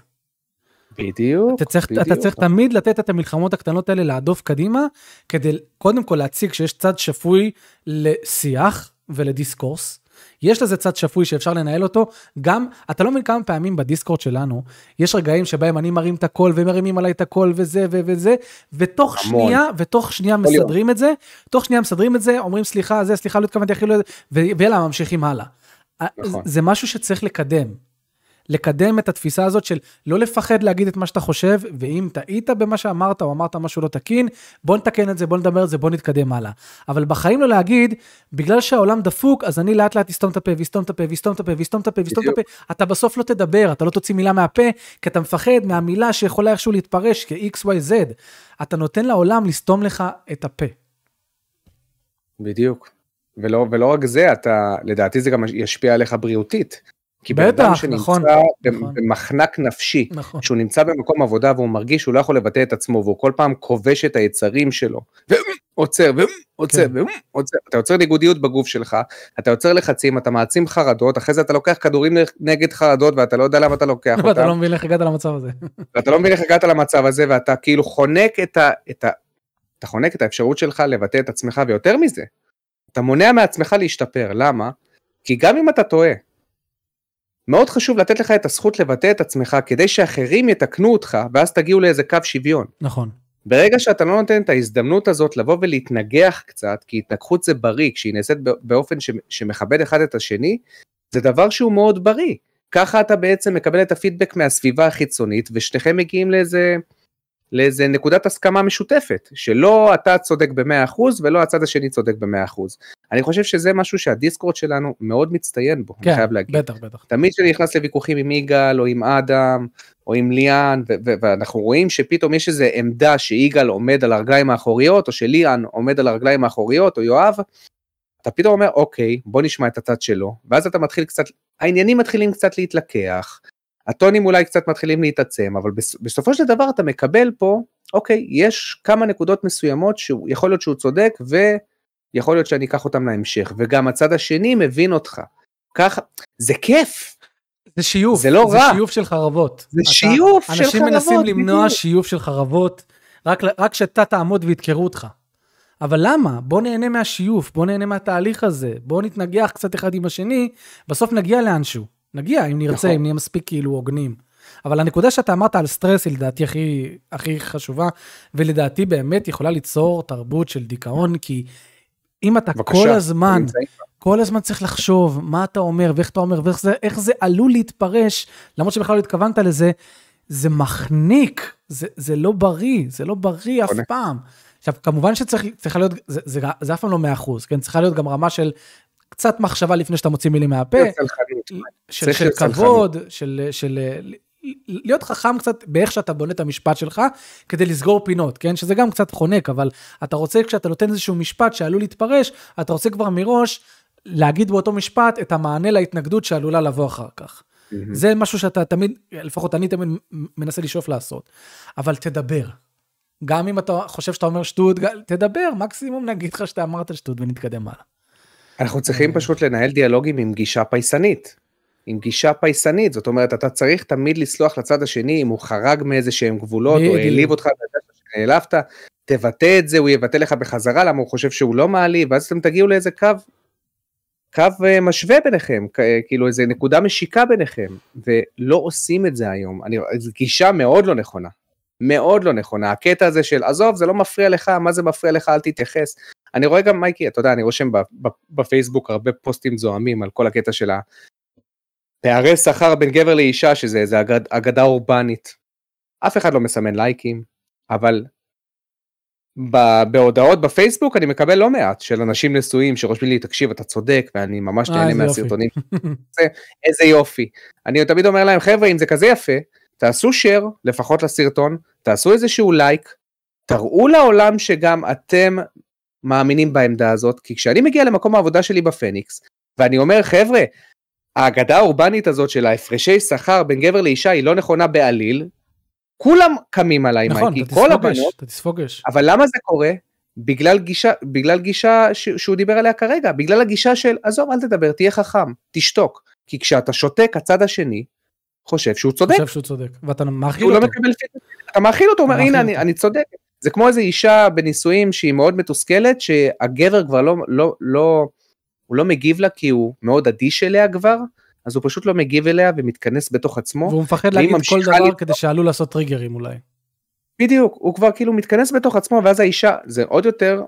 בדיוק, אתה צריך, בדיוק. אתה צריך תמיד לתת את המלחמות הקטנות האלה להדוף קדימה, כדי קודם כל להציג שיש צד שפוי לשיח ולדיסקורס, יש לזה צד שפוי שאפשר לנהל אותו, גם, אתה לא מבין כמה פעמים בדיסקורד שלנו, יש רגעים שבהם אני מרים את הקול ומרימים עליי את הקול וזה וזה, ותוך המון. שנייה, ותוך שנייה מסדרים את זה, תוך שנייה מסדרים את זה, אומרים סליחה, זה, סליחה, לא התכוונתי הכי לא... ויאללה, ממשיכים הלאה. נכון. זה משהו שצריך לקדם. לקדם את התפיסה הזאת של לא לפחד להגיד את מה שאתה חושב, ואם טעית במה שאמרת או אמרת משהו לא תקין, בוא נתקן את זה, בוא נדבר על זה, בוא נתקדם הלאה. אבל בחיים לא להגיד, בגלל שהעולם דפוק, אז אני לאט לאט אסתום את הפה, ואסתום את הפה, ואסתום את הפה, ואסתום את הפה, ואסתום את הפה. אתה בסוף לא תדבר, אתה לא תוציא מילה מהפה, כי אתה מפחד מהמילה שיכולה איכשהו להתפרש כ-XYZ. אתה נותן לעולם לסתום לך את הפה. בדיוק. ולא, ולא רק זה, אתה, לדעתי זה גם ישפיע עליך בריאותית. כי בן אדם שנמצא נכון, נכון. במחנק נפשי, נכון. שהוא נמצא במקום עבודה והוא מרגיש שהוא לא יכול לבטא את עצמו והוא כל פעם כובש את היצרים שלו, ועוצר ועוצר כן. ועוצר, אתה יוצר ניגודיות בגוף שלך, אתה יוצר לחצים, אתה מעצים חרדות, אחרי זה אתה לוקח כדורים נגד חרדות ואתה לא יודע למה אתה לוקח אותם. ואתה לא מבין איך הגעת למצב הזה. ואתה לא מבין איך הגעת למצב הזה ואתה כאילו חונק את ה... את ה אתה חונק את האפשרות שלך לבטא את עצמך ויותר מזה, אתה מונע מעצמך להשתפר, למה? כי גם אם אתה טועה, מאוד חשוב לתת לך את הזכות לבטא את עצמך כדי שאחרים יתקנו אותך ואז תגיעו לאיזה קו שוויון. נכון. ברגע שאתה לא נותן את ההזדמנות הזאת לבוא ולהתנגח קצת, כי התנגחות זה בריא, כשהיא נעשית באופן ש, שמכבד אחד את השני, זה דבר שהוא מאוד בריא. ככה אתה בעצם מקבל את הפידבק מהסביבה החיצונית, ושניכם מגיעים לאיזה, לאיזה נקודת הסכמה משותפת, שלא אתה צודק ב-100% ולא הצד השני צודק ב-100%. אני חושב שזה משהו שהדיסקורד שלנו מאוד מצטיין בו, כן, אני חייב להגיד. בטח, בטח. תמיד כשאני נכנס לוויכוחים עם יגאל או עם אדם או עם ליאן ו- ו- ואנחנו רואים שפתאום יש איזה עמדה שיגאל עומד על הרגליים האחוריות או שליאן עומד על הרגליים האחוריות או יואב, אתה פתאום אומר אוקיי בוא נשמע את הצד שלו ואז אתה מתחיל קצת העניינים מתחילים קצת להתלקח. הטונים אולי קצת מתחילים להתעצם אבל בס- בסופו של דבר אתה מקבל פה אוקיי יש כמה נקודות מסוימות שיכול להיות שהוא צודק ויכול להיות שאני אקח אותם להמשך וגם הצד השני מבין אותך. ככה זה כיף זה שיוף, זה לא זה רע. שיוף של חרבות. זה אתה- שיוף של אנשים מנסים חרבות, למנוע בדיוק. שיוף של חרבות, רק רק שאתה תעמוד וידקרו אותך. אבל למה? בוא נהנה מהשיוף, בוא נהנה מהתהליך הזה, בוא נתנגח קצת אחד עם השני, בסוף נגיע לאנשהו. נגיע, אם נרצה, נכון. אם נהיה מספיק כאילו הוגנים. אבל הנקודה שאתה אמרת על סטרס היא לדעתי הכי, הכי חשובה, ולדעתי באמת יכולה ליצור תרבות של דיכאון, כי אם אתה בבקשה, כל הזמן, נמצאים. כל הזמן צריך לחשוב מה אתה אומר ואיך אתה אומר ואיך זה, זה עלול להתפרש, למרות שבכלל לא התכוונת לזה, זה מחניק, זה, זה לא בריא, זה לא בריא אף נכון. פעם. עכשיו, כמובן שצריכה להיות, זה, זה, זה אף פעם לא 100%, כן? צריכה להיות גם רמה של קצת מחשבה לפני שאתה מוציא מילים מהפה. של, של. כבוד, של, של להיות חכם קצת באיך שאתה בונה את המשפט שלך, כדי לסגור פינות, כן? שזה גם קצת חונק, אבל אתה רוצה, כשאתה נותן איזשהו משפט שעלול להתפרש, אתה רוצה כבר מראש להגיד באותו משפט את המענה להתנגדות שעלולה לבוא אחר כך. מהמם. זה משהו שאתה תמיד, לפחות אני תמיד מנסה לשאוף לעשות. אבל תדבר. גם אם אתה חושב שאתה אומר שטות, תדבר, מקסימום נגיד לך שאתה אמרת שטות ונתקדם הלאה. אנחנו צריכים פשוט לנהל דיאלוגים עם גישה פייסנית. עם גישה פייסנית, זאת אומרת, אתה צריך תמיד לסלוח לצד השני אם הוא חרג מאיזה שהם גבולות, או. העליב אותך, נעלבת, תבטא את זה, הוא יבטא לך בחזרה, למה הוא חושב שהוא לא מעליב, ואז אתם תגיעו לאיזה קו, קו אה, משווה ביניכם, אה, כאילו איזה נקודה משיקה ביניכם, ולא עושים את זה היום. אני, זו גישה מאוד לא נכונה. מאוד לא נכונה. הקטע הזה של, עזוב, זה לא מפריע לך, מה זה מפריע לך, אל תתייחס. אני רואה גם, מייקי, אתה יודע, אני רושם בפייסבוק הרבה פוסטים זוהמים על כל הקטע של הפערי שכר בין גבר לאישה, שזה איזה אגד, אגדה אורבנית. אף אחד לא מסמן לייקים, אבל ב- בהודעות בפייסבוק אני מקבל לא מעט של אנשים נשואים שרושמים לי, תקשיב, אתה צודק, ואני ממש אה, נהנה. מהסרטונים. זה, איזה יופי. אני תמיד אומר להם, חבר'ה, אם זה כזה יפה, תעשו share, לפחות לסרטון, תעשו איזשהו לייק, תראו לעולם שגם אתם מאמינים בעמדה הזאת, כי כשאני מגיע למקום העבודה שלי בפניקס, ואני אומר, חבר'ה, האגדה האורבנית הזאת של ההפרשי שכר בין גבר לאישה היא לא נכונה בעליל, כולם קמים עליי, נכון, מייקי, כל הבנות, אתה תספוג אש. אבל למה זה קורה? בגלל גישה, בגלל גישה ש, שהוא דיבר עליה כרגע, בגלל הגישה של עזוב אל תדבר, תהיה חכם, תשתוק. כי כשאתה שותק הצד השני חושב שהוא צודק, חושב שהוא צודק, ואתה מאכיל הוא לא אותו. מקבל פידבק, אתה מאכיל אותו, הוא אומר הנה אותו. אני, אני צודק. זה כמו איזה אישה בנישואים שהיא מאוד מתוסכלת, שהגבר כבר לא, לא, לא, הוא לא מגיב לה כי הוא מאוד אדיש אליה כבר, אז הוא פשוט לא מגיב אליה ומתכנס בתוך עצמו. והוא מפחד להגיד כל דבר לבדוק. כדי שעלול לעשות טריגרים אולי. בדיוק, הוא כבר כאילו מתכנס בתוך עצמו, ואז האישה, זה עוד יותר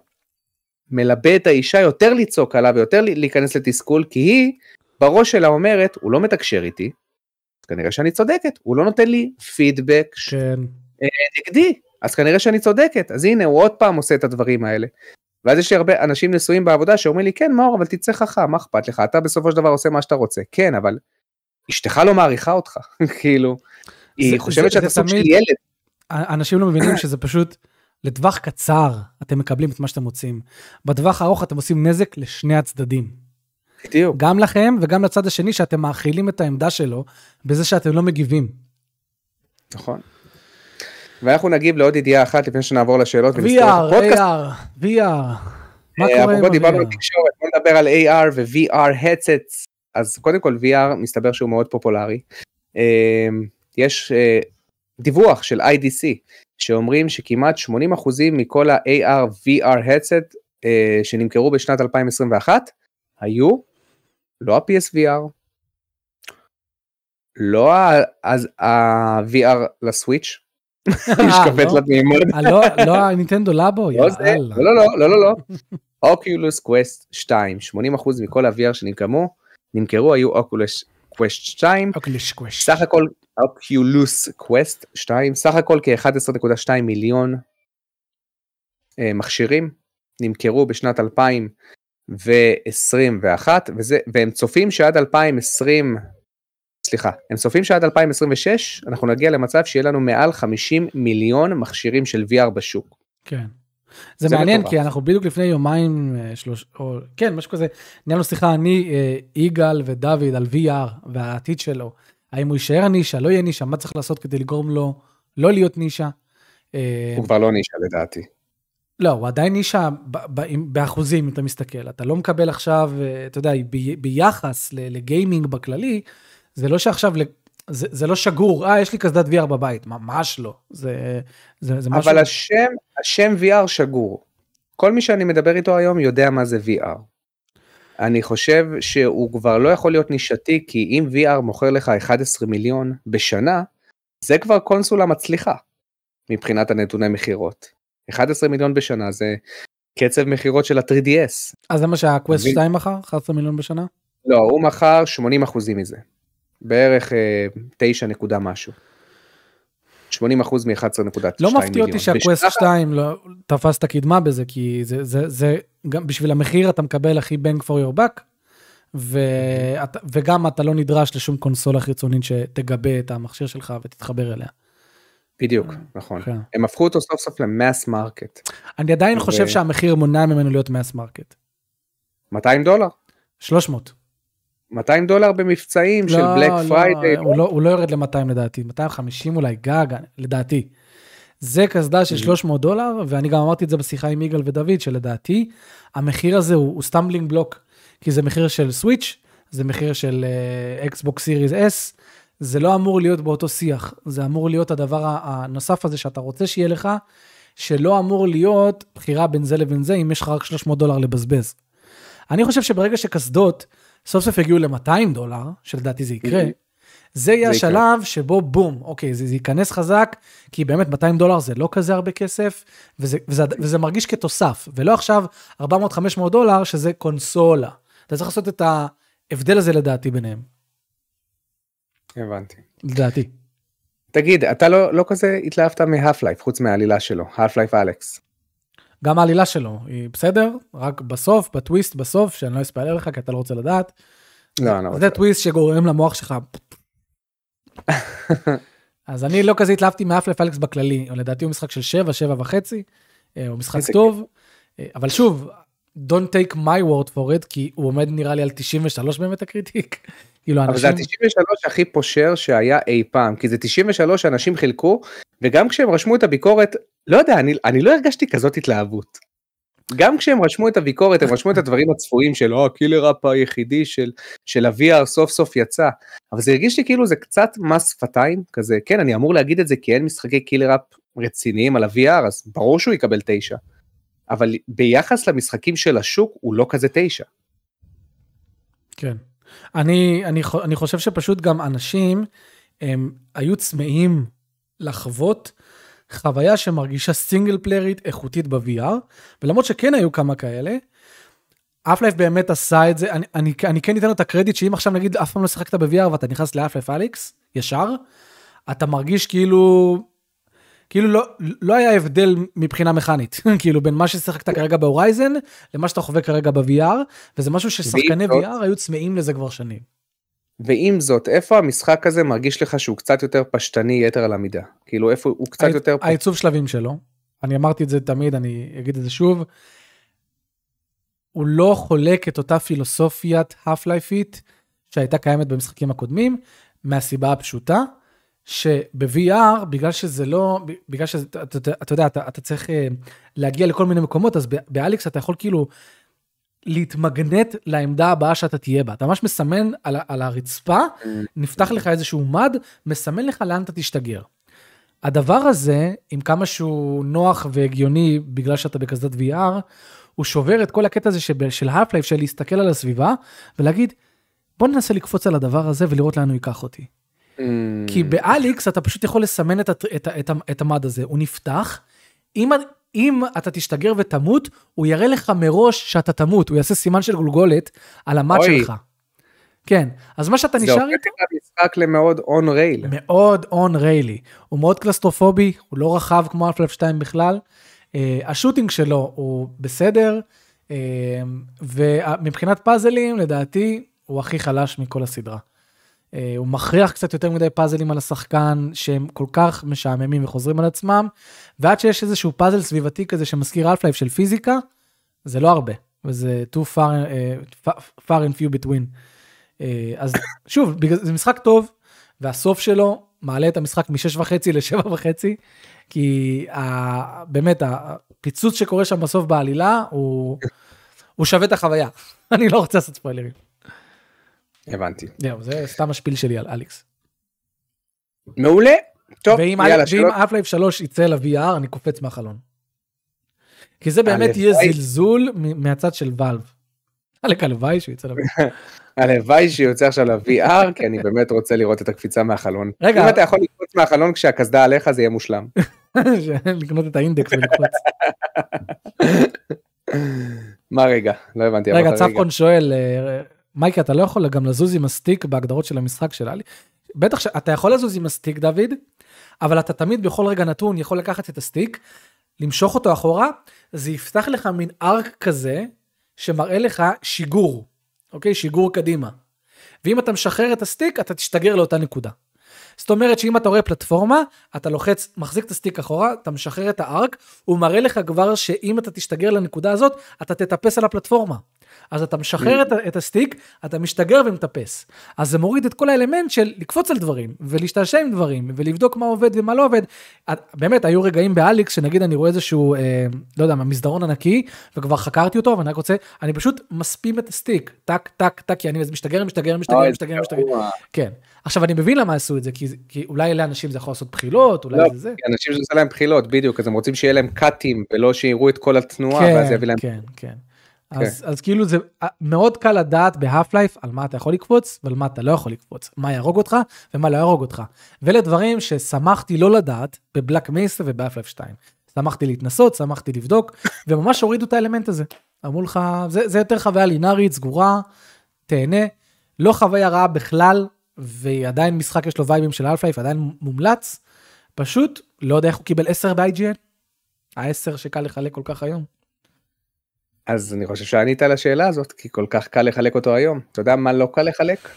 מלבה את האישה יותר לצעוק עליו ויותר להיכנס לתסכול, כי היא בראש שלה אומרת, הוא לא מתקשר איתי, כנראה שאני צודקת, הוא לא נותן לי פידבק כן. נגדי, אז כנראה שאני צודקת, אז הנה הוא עוד פעם עושה את הדברים האלה. ואז יש לי הרבה אנשים נשואים בעבודה שאומרים לי, כן מאור, אבל תצא חכם, מה אכפת לך, אתה בסופו של דבר עושה מה שאתה רוצה. כן, אבל אשתך לא מעריכה אותך, כאילו, היא זה- חושבת זה- שאתה סוג של ילד. אנשים לא מבינים שזה פשוט לטווח קצר אתם מקבלים את מה שאתם רוצים. בטווח הארוך אתם עושים נזק לשני הצדדים. בדיוק. גם לכם וגם לצד השני שאתם מאכילים את העמדה שלו בזה שאתם לא מגיבים. נכון. ואנחנו נגיב לעוד ידיעה אחת לפני שנעבור לשאלות VR. AR, VR. מה אה, קורה עם אפרופו דיברנו על ה-VR? תקשורת, בוא נדבר על AR ו-VR headsets. אז קודם כל VR מסתבר שהוא מאוד פופולרי. אה, יש אה, דיווח של IDC שאומרים שכמעט 80% מכל ה-AR VR headset אה, שנמכרו בשנת 2021 היו לא ה-PSVR, לא ה-VR ל Switch, משקפת לא? לתמימות. אה, לא, לא ה Nintendo Labo, לא יאללה. לא, לא, לא, לא. Oculus Quest 2, 80% מכל ה-VR שנמכרו, נמכרו היו Oculus Quest 2, אוקיי, שקווש. סך הכל Oculus Quest 2, סך הכל כ-11.2 מיליון אה, מכשירים נמכרו בשנת 2021, וזה, והם צופים שעד 2020, סליחה, הם צופים שעד 2026 אנחנו נגיע למצב שיהיה לנו מעל 50 מיליון מכשירים של VR בשוק. כן. זה, זה מעניין, מטורף. כי אנחנו בדיוק לפני יומיים, אה, שלוש, או כן, משהו כזה, ניהלנו שיחה, אני, אה, יגאל ודוד על VR והעתיד שלו. האם הוא יישאר הנישה, לא יהיה נישה, מה צריך לעשות כדי לגרום לו לא להיות נישה. אה, הוא כבר לא נישה לדעתי. לא, הוא עדיין נישה באחוזים, אם אתה מסתכל. אתה לא מקבל עכשיו, אתה יודע, ביחס לגיימינג בכללי, זה לא שעכשיו, זה, זה לא שגור, אה, יש לי קסדת VR בבית, ממש לא. זה, זה, זה משהו... אבל השם, השם VR שגור. כל מי שאני מדבר איתו היום יודע מה זה VR. אני חושב שהוא כבר לא יכול להיות נישתי, כי אם VR מוכר לך 11 מיליון בשנה, זה כבר קונסולה מצליחה, מבחינת הנתוני מכירות. 11 מיליון בשנה זה קצב מכירות של ה-3DS. אז זה מה שה Quest 2 מכר? 11 מיליון בשנה? לא, הוא מכר 80 אחוזים מזה. בערך 9 אה, נקודה משהו. 80 אחוז מ-11.2 מיליון. לא מפתיע אותי שה Quest 2 לא תפס את הקדמה בזה, כי זה, זה, זה גם בשביל המחיר אתה מקבל הכי bang for your buck, וגם אתה לא נדרש לשום קונסולה חיצונית שתגבה את המכשיר שלך ותתחבר אליה. בדיוק, נכון. כן. הם הפכו אותו סוף סוף ל mass market. אני עדיין חושב שהמחיר מונע ממנו להיות mass market. 200 דולר? 300. 200 דולר במבצעים לא, של בלק, לא, פריידיי. הוא, לא, הוא לא יורד ל-200 לדעתי, 250 אולי גג, לדעתי. זה קסדה של 300 דולר, ואני גם אמרתי את זה בשיחה עם יגאל ודוד, שלדעתי המחיר הזה הוא, הוא stumbling block, כי זה מחיר של סוויץ', זה מחיר של אקסבוקס סיריס אס, זה לא אמור להיות באותו שיח, זה אמור להיות הדבר הנוסף הזה שאתה רוצה שיהיה לך, שלא אמור להיות בחירה בין זה לבין זה, אם יש לך רק 300 דולר לבזבז. אני חושב שברגע שקסדות, סוף סוף יגיעו ל-200 דולר, שלדעתי זה יקרה, זה יהיה השלב שבו בום, אוקיי, זה, זה ייכנס חזק, כי באמת 200 דולר זה לא כזה הרבה כסף, וזה, וזה, וזה מרגיש כתוסף, ולא עכשיו 400-500 דולר שזה קונסולה. אתה צריך לעשות את ההבדל הזה לדעתי ביניהם. הבנתי. לדעתי. תגיד, אתה לא, לא כזה התלהבת מהאף לייף, חוץ מהעלילה שלו, האף לייף אלכס. גם העלילה שלו היא בסדר, רק בסוף, בטוויסט בסוף, שאני לא אספלר לך כי אתה לא רוצה לדעת. לא, אני לא רוצה. זה טוויסט שגורם למוח שלך. אז אני לא כזה התלהבתי מאף לפלקס בכללי, לדעתי הוא משחק של 7, 7 וחצי, אה, הוא משחק טוב, אה, אבל שוב, don't take my word for it, כי הוא עומד נראה לי על 93 באמת ה critic. כאילו אבל זה ה-93 הכי פושר שהיה אי פעם, כי זה 93 שאנשים חילקו, וגם כשהם רשמו את הביקורת, לא יודע, אני, אני לא הרגשתי כזאת התלהבות. גם כשהם רשמו את הביקורת, הם רשמו את הדברים הצפויים של, או, ה killer app היחידי של, של ה-VR סוף סוף יצא, אבל זה הרגיש לי כאילו זה קצת מס שפתיים, כזה, כן, אני אמור להגיד את זה כי אין משחקי killer app רציניים על ה-VR, אז ברור שהוא יקבל תשע. אבל ביחס למשחקים של השוק, הוא לא כזה תשע. כן. אני, אני, אני חושב שפשוט גם אנשים הם היו צמאים לחוות חוויה שמרגישה סינגל פליירית איכותית ב-VR, ולמרות שכן היו כמה כאלה, אף לייף באמת עשה את זה, אני, אני, אני כן אתן לו את הקרדיט שאם עכשיו נגיד אף פעם לא שיחקת ב-VR ואתה נכנס לאף לייף אליקס, ישר, אתה מרגיש כאילו כאילו לא, לא היה הבדל מבחינה מכנית, כאילו בין מה ששיחקת כרגע בהורייזן למה שאתה חווה כרגע ב-VR, וזה משהו ששחקני VR היו צמאים לזה כבר שנים. ועם זאת, איפה המשחק הזה מרגיש לך שהוא קצת יותר פשטני יתר על המידה? כאילו איפה הוא קצת יותר... העיצוב שלבים שלו, אני אמרתי את זה תמיד, אני אגיד את זה שוב, הוא לא חולק את אותה פילוסופיית ההאף-לייפית שהייתה קיימת במשחקים הקודמים, מהסיבה הפשוטה, שב-VR, בגלל שזה לא, בגלל שאתה אתה, אתה יודע, אתה, אתה צריך אה, להגיע לכל מיני מקומות, אז באליקס אתה יכול כאילו להתמגנט לעמדה הבאה שאתה תהיה בה. אתה ממש מסמן על, על הרצפה, נפתח לך איזשהו מד, מסמן לך לאן אתה תשתגר. הדבר הזה, עם כמה שהוא נוח והגיוני בגלל שאתה בכזאת VR, הוא שובר את כל הקטע הזה של האף לייף, של להסתכל על הסביבה ולהגיד, בוא ננסה לקפוץ על הדבר הזה ולראות לאן הוא ייקח אותי. כי באליקס אתה פשוט יכול לסמן את, את, את, את, את המד הזה, הוא נפתח. אם, אם אתה תשתגר ותמות, הוא יראה לך מראש שאתה תמות, הוא יעשה סימן של גולגולת על המד שלך. כן, אז מה שאתה זה נשאר הופך איתו, את המשחק למאוד on rail. מאוד on rail-י. הוא מאוד קלסטרופובי, הוא לא רחב כמו האף לייף 2 בכלל. אה, השוטינג שלו הוא בסדר, אה, ומבחינת פאזלים, לדעתי, הוא הכי חלש מכל הסדרה. אה, הוא מכריח קצת יותר מדי פאזלים על השחקן, שהם כל כך משעממים וחוזרים על עצמם, ועד שיש איזשהו פאזל סביבתי כזה שמזכיר אלפלייף של פיזיקה, זה לא הרבה, וזה too far, uh, far and few between. Uh, אז שוב, בגלל- זה משחק טוב, והסוף שלו מעלה את המשחק מ-6.5 ל-7.5, כי ה, באמת הפיצוץ שקורה שם בסוף בעלילה, הוא, הוא שווה את החוויה. אני לא רוצה לעשות ספוילרים. הבנתי. זהו, זה סתם ה spiel שלי על אליקס. מעולה. טוב, ואם יאללה, ואם שאלות. האף לייף 3 יצא ל-VR, אני קופץ מהחלון. כי זה באמת יהיה הלוואי. זלזול מהצד של ואלב. עלק הלוואי שהוא יצא ל-VR. הלוואי שיוצא עכשיו ל-VR, כי אני באמת רוצה לראות את הקפיצה מהחלון. רגע. אם אתה יכול לקפוץ מהחלון כשהקסדה עליך, זה יהיה מושלם. לקנות את האינדקס ולקפוץ. מה רגע? לא הבנתי. רגע, צפקון שואל, אה, מייקי, אתה לא יכול גם לזוז עם ה stick בהגדרות של המשחק של אליקס? בטח שאתה יכול לזוז עם ה stick, דוד, אבל אתה תמיד בכל רגע נתון יכול לקחת את ה stick, למשוך אותו אחורה, זה יפתח לך מין arc כזה, שמראה לך שיגור, אוקיי? שיגור קדימה. ואם אתה משחרר את ה stick, אתה תשתגר לאותה נקודה. זאת אומרת שאם אתה רואה פלטפורמה, אתה לוחץ, מחזיק את ה stick אחורה, אתה משחרר את ה arc, הוא מראה לך כבר שאם אתה תשתגר לנקודה הזאת, אתה תטפס על הפלטפורמה. אז אתה משחרר את, את ה stick, אתה משתגר ומטפס. אז זה מוריד את כל האלמנט של לקפוץ על דברים, ולהשתעשע עם דברים, ולבדוק מה עובד ומה לא עובד. את- באמת, היו רגעים באליקס, שנגיד אני רואה איזשהו, אה, לא יודע מה, מסדרון ענקי, וכבר חקרתי אותו, ואני רק רוצה, אני פשוט מספים את ה stick, טק, טק, טק, כי אני משתגר, משתגר, משתגר, משתגר, משתגר. כן. עכשיו, אני מבין למה עשו את זה, כי, כי אולי לאנשים זה יכול לעשות בחילות, אולי לא, זה זה. אנשים שעושה להם בחילות, בדיוק, אז הם רוצים שיהיה להם קאטים, ולא שיראו את כל התנועה, ואז זה יביא להם... כן, כן. אז, אז כאילו זה אה, מאוד קל לדעת בהאף לייף על מה אתה יכול לקפוץ ועל מה אתה לא יכול לקפוץ, מה יהרוג אותך ומה לא יהרוג אותך. ואלה דברים ששמחתי לא לדעת בבלק מייסה ובהאף לייף 2. שמחתי להתנסות, שמחתי לבדוק, וממש הורידו את האלמנט הזה. אמרו לך, זה, זה יותר חוויה לינארית, סגורה, תהנה, לא חוויה רעה בכלל, ועדיין משחק יש לו וייבים של האף לייף, עדיין מומלץ, פשוט לא יודע איך הוא קיבל 10 ב-IGN, ה-10 שקל לחלק כל כך היום. אז אני חושב שענית על השאלה הזאת, כי כל כך קל לחלק אותו היום. אתה יודע מה לא קל לחלק?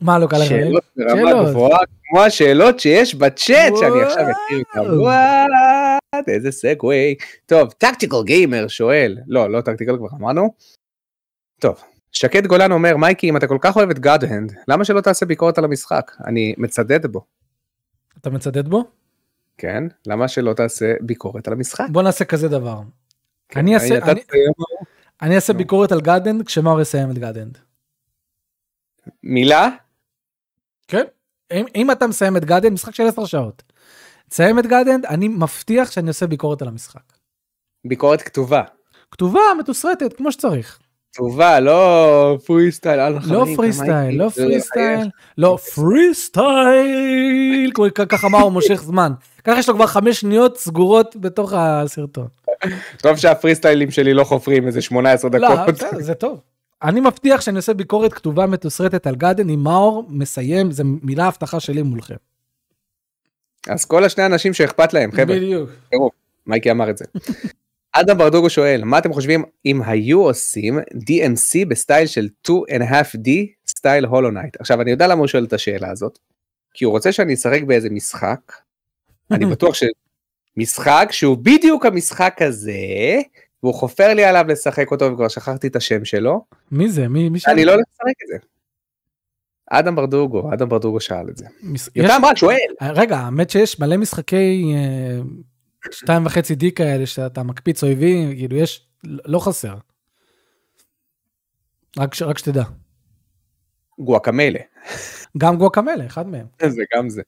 מה לא קל לחלק? שאלות ברמה. גבוהה, כמו השאלות שיש בצ'אט, שאני עכשיו אקריא. וואו. וואט, איזה סגווי. טוב, טקטיקל גיימר שואל, לא, לא טקטיקל כבר אמרנו. טוב, שקד גולן אומר, מייקי, אם אתה כל כך אוהב את God Hand, למה שלא תעשה ביקורת על המשחק? אני מצדד בו. אתה מצדד בו? כן? למה שלא תעשה ביקורת על המשחק? בוא נעשה כזה דבר. כן, אני אעשה- אני- אעשה. ביקורת על God Hand כשמאור יסיים את God Hand. מילה? כן. אם, אם אתה מסיים את God Hand, משחק של 10 שעות. תסיים את God Hand, אני מבטיח שאני עושה ביקורת על המשחק. ביקורת כתובה. כתובה, מתוסרטת, כמו שצריך. כתובה, לא פרי סטייל. לא פרי סטייל, לא free. style, לא פרי סטייל, ככה מה הוא מושך זמן. ככה יש לו כבר חמש שניות סגורות בתוך הסרטון. טוב שה freestyle-ים שלי לא חופרים איזה 18 לא, דקות. בסדר, זה טוב. אני מבטיח שאני עושה ביקורת כתובה מתוסרטת על God Hand אם מאור מסיים, זה מילה הבטחה שלי מולכם. אז כל השני אנשים שאכפת להם, חבר'ה, בדיוק. מייקי אמר את זה. אדם ברדוגו שואל, מה אתם חושבים אם היו עושים DMC ב style של 2.5D style הולו נייט? עכשיו אני יודע למה הוא שואל את השאלה הזאת, כי הוא רוצה שאני אשחק באיזה משחק, אני בטוח שמשחק שהוא בדיוק המשחק הזה, והוא חופר לי עליו לשחק אותו וכבר שכחתי את השם שלו, מי זה? מי? מי אני לא הולך לשחק את זה. אדם ברדוגו, אדם ברדוגו שאל את זה. יש- יותם רק שואל. רגע, האמת שיש מלא משחקי אה, שתיים וחצי די כאלה שאתה מקפיץ אויבים, כאילו יש, לא חסר. רק ש- רק שתדע. גואקמלה, גם גואקמלה, אחד מהם. זה גם זה.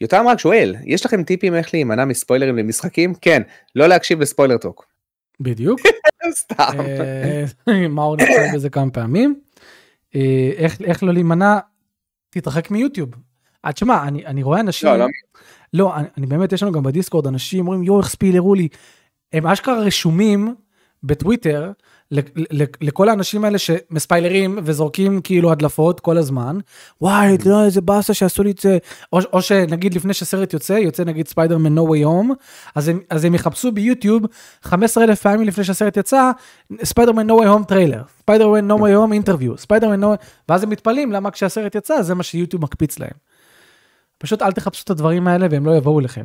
יותם רק שואל, יש לכם טיפים איך להימנע מספוילרים למשחקים? כן, לא להקשיב לספוילר טוק. בדיוק. סתם. אה, מאור נתקל בזה כמה פעמים. אה, איך לא להימנע? תתרחק מיוטיוב. אה, תשמע, אני אני רואה אנשים, לא, אני, אני באמת, יש לנו גם בדיסקורד אנשים אומרים, יואו, איך ספילרו לי. הם אשכרה רשומים בטוויטר, לכל האנשים האלה שמספיילרים וזורקים כאילו הדלפות כל הזמן, וואי, אתה יודע איזה באסה שעשו לי את זה, או, או שנגיד לפני שסרט יוצא, יוצא נגיד ספיידרמן No way home, אז הם, יחפשו ביוטיוב 15 אלף פעמים לפני שהסרט יצא, ספיידרמן No way home trailer, ספיידרמן No way home interview, ספיידרמן No ואז הם מתפלאים למה כשהסרט יצא זה מה שיוטיוב מקפיץ להם. פשוט אל תחפשו את הדברים האלה והם לא יבואו אליכם.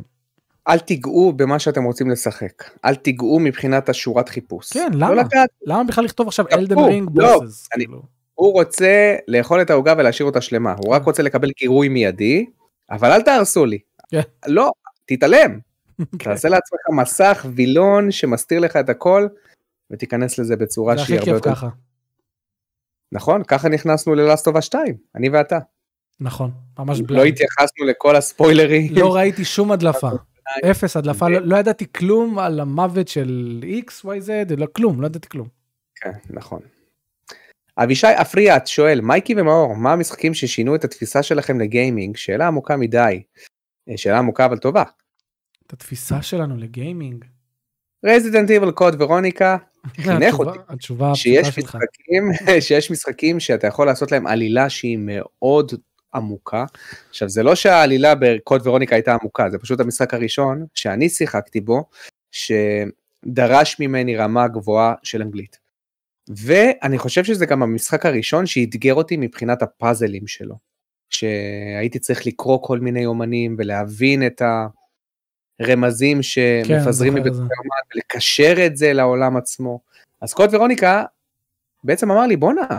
אל תיגעו במה שאתם רוצים לשחק. אל תיגעו מבחינת השורת חיפוש. כן, למה? לא למה בכלל לכתוב עכשיו אלדן רינג bosses? הוא רוצה לאכול את העוגה ולהשאיר אותה שלמה. הוא רק רוצה לקבל גירוי מיידי, אבל אל תהרסו לי. כן. לא, תתעלם. כן. תעשה לעצמך מסך וילון שמסתיר לך את הכל, ותיכנס לזה בצורה שהיא הרבה יותר... זה הכי כיף ככה. נכון, ככה נכנסנו ללאסטובה 2, אני ואתה. נכון, ממש בלעד. לא התייחסנו לכל הספוילרים. לא ראיתי שום הדלפה. אפס הדלפה, לא, לא ידעתי כלום על המוות של XYZ, לא כלום, לא ידעתי כלום. כן, נכון. אבישי אפריאט שואל, מייקי ומאור, מה המשחקים ששינו את התפיסה שלכם לגיימינג? שאלה עמוקה מדי. אה, שאלה עמוקה אבל טובה. את התפיסה שלנו לגיימינג? רזידנט איבל קוד ורוניקה חינך אותי התשובה שיש משחקים, שיש משחקים שאתה יכול לעשות להם עלילה שהיא מאוד עמוקה. עכשיו זה לא שהעלילה בקוד ורוניקה הייתה עמוקה, זה פשוט המשחק הראשון שאני שיחקתי בו, שדרש ממני רמה גבוהה של אנגלית. ואני חושב שזה גם המשחק הראשון שאתגר אותי מבחינת הפאזלים שלו. שהייתי צריך לקרוא כל מיני אומנים ולהבין את הרמזים שמפזרים כן, מבית אומן ולקשר את זה לעולם עצמו. אז קוד ורוניקה בעצם אמר לי בואנה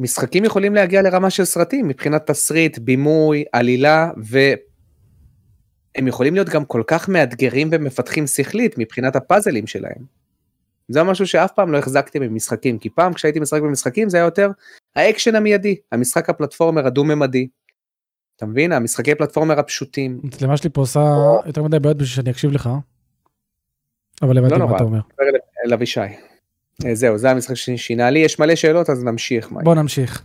משחקים יכולים להגיע לרמה של סרטים מבחינת תסריט, בימוי, עלילה, והם יכולים להיות גם כל כך מאתגרים ומפתחים שכלית מבחינת הפאזלים שלהם. זה משהו שאף פעם לא החזקתי במשחקים, כי פעם כשהייתי משחק במשחקים זה היה יותר האקשן המיידי, המשחק ה platformer הדו-ממדי. אתה מבין? המשחקי platformer הפשוטים. המצלמה שלי פה עושה יותר מדי בעיות בשביל שאני אקשיב לך. אבל הבנתי לא מה אתה אומר. לא נורא, אל אבישי. אה, זהו, זה המשחק ששינה לי, יש מלא שאלות אז נמשיך. בוא נמשיך.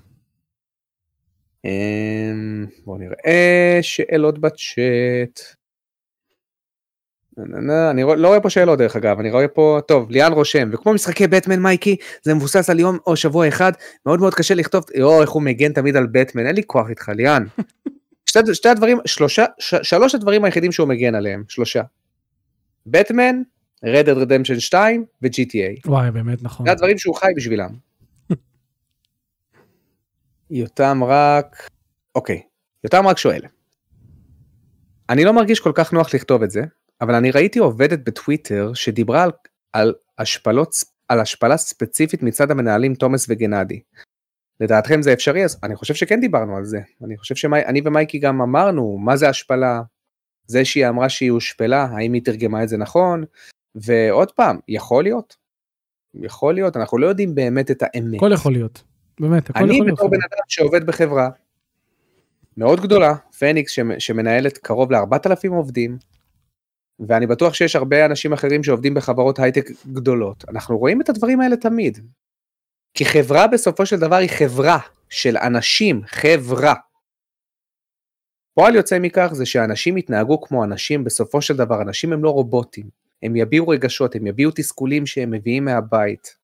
אמ, בוא נראה שאלות בצ'אט. אני לא רואה פה שאלות דרך אגב, אני רואה פה, טוב, ליאן רושם, וכמו משחקי בטמן מייקי, זה מבוסס על יום או שבוע אחד, מאוד מאוד קשה לכתוב, או איך הוא מגן תמיד על בטמן, אין לי כוח איתך ליאן. שתי, שתי הדברים, שלושה, ש, שלוש הדברים היחידים שהוא מגן עליהם, שלושה. בטמן, Red Dead Redemption 2 ו-GTA. וואי, באמת נכון. זה הדברים שהוא חי בשבילם. יותם רק, אוקיי, יותם רק שואל. אני לא מרגיש כל כך נוח לכתוב את זה, אבל אני ראיתי עובדת בטוויטר שדיברה על, על השפלות, על השפלה ספציפית מצד המנהלים תומאס וגנדי. לדעתכם זה אפשרי? אז אני חושב שכן דיברנו על זה. אני חושב שאני ומייקי גם אמרנו מה זה השפלה. זה שהיא אמרה שהיא הושפלה, האם היא תרגמה את זה נכון? ועוד פעם, יכול להיות. יכול להיות, אנחנו לא יודעים באמת את האמת. הכל יכול להיות, באמת, הכל יכול להיות. אני בתור בן אדם שעובד בחברה מאוד גדולה, פניקס שמנהלת קרוב ל-4,000 עובדים, ואני בטוח שיש הרבה אנשים אחרים שעובדים בחברות הייטק גדולות. אנחנו רואים את הדברים האלה תמיד. כי חברה בסופו של דבר היא חברה של אנשים, חברה. פועל יוצא מכך זה שאנשים יתנהגו כמו אנשים, בסופו של דבר אנשים הם לא רובוטים. הם יביעו רגשות, הם יביעו תסכולים שהם מביאים מהבית.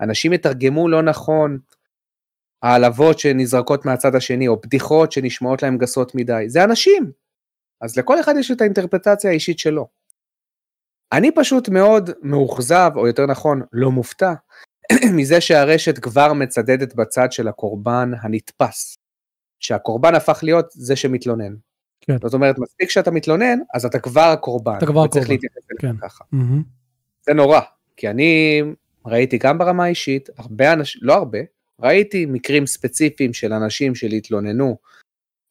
אנשים יתרגמו לא נכון העלבות שנזרקות מהצד השני, או בדיחות שנשמעות להם גסות מדי. זה אנשים. אז לכל אחד יש את האינטרפטציה האישית שלו. אני פשוט מאוד מאוכזב, או יותר נכון, לא מופתע, מזה שהרשת כבר מצדדת בצד של הקורבן הנתפס. שהקורבן הפך להיות זה שמתלונן. כן. זאת אומרת, מספיק שאתה מתלונן, אז אתה כבר הקורבן. אתה כבר הקורבן. כן. Mm-hmm. זה נורא, כי אני ראיתי גם ברמה האישית, הרבה אנשים, לא הרבה, ראיתי מקרים ספציפיים של אנשים שלהתלוננו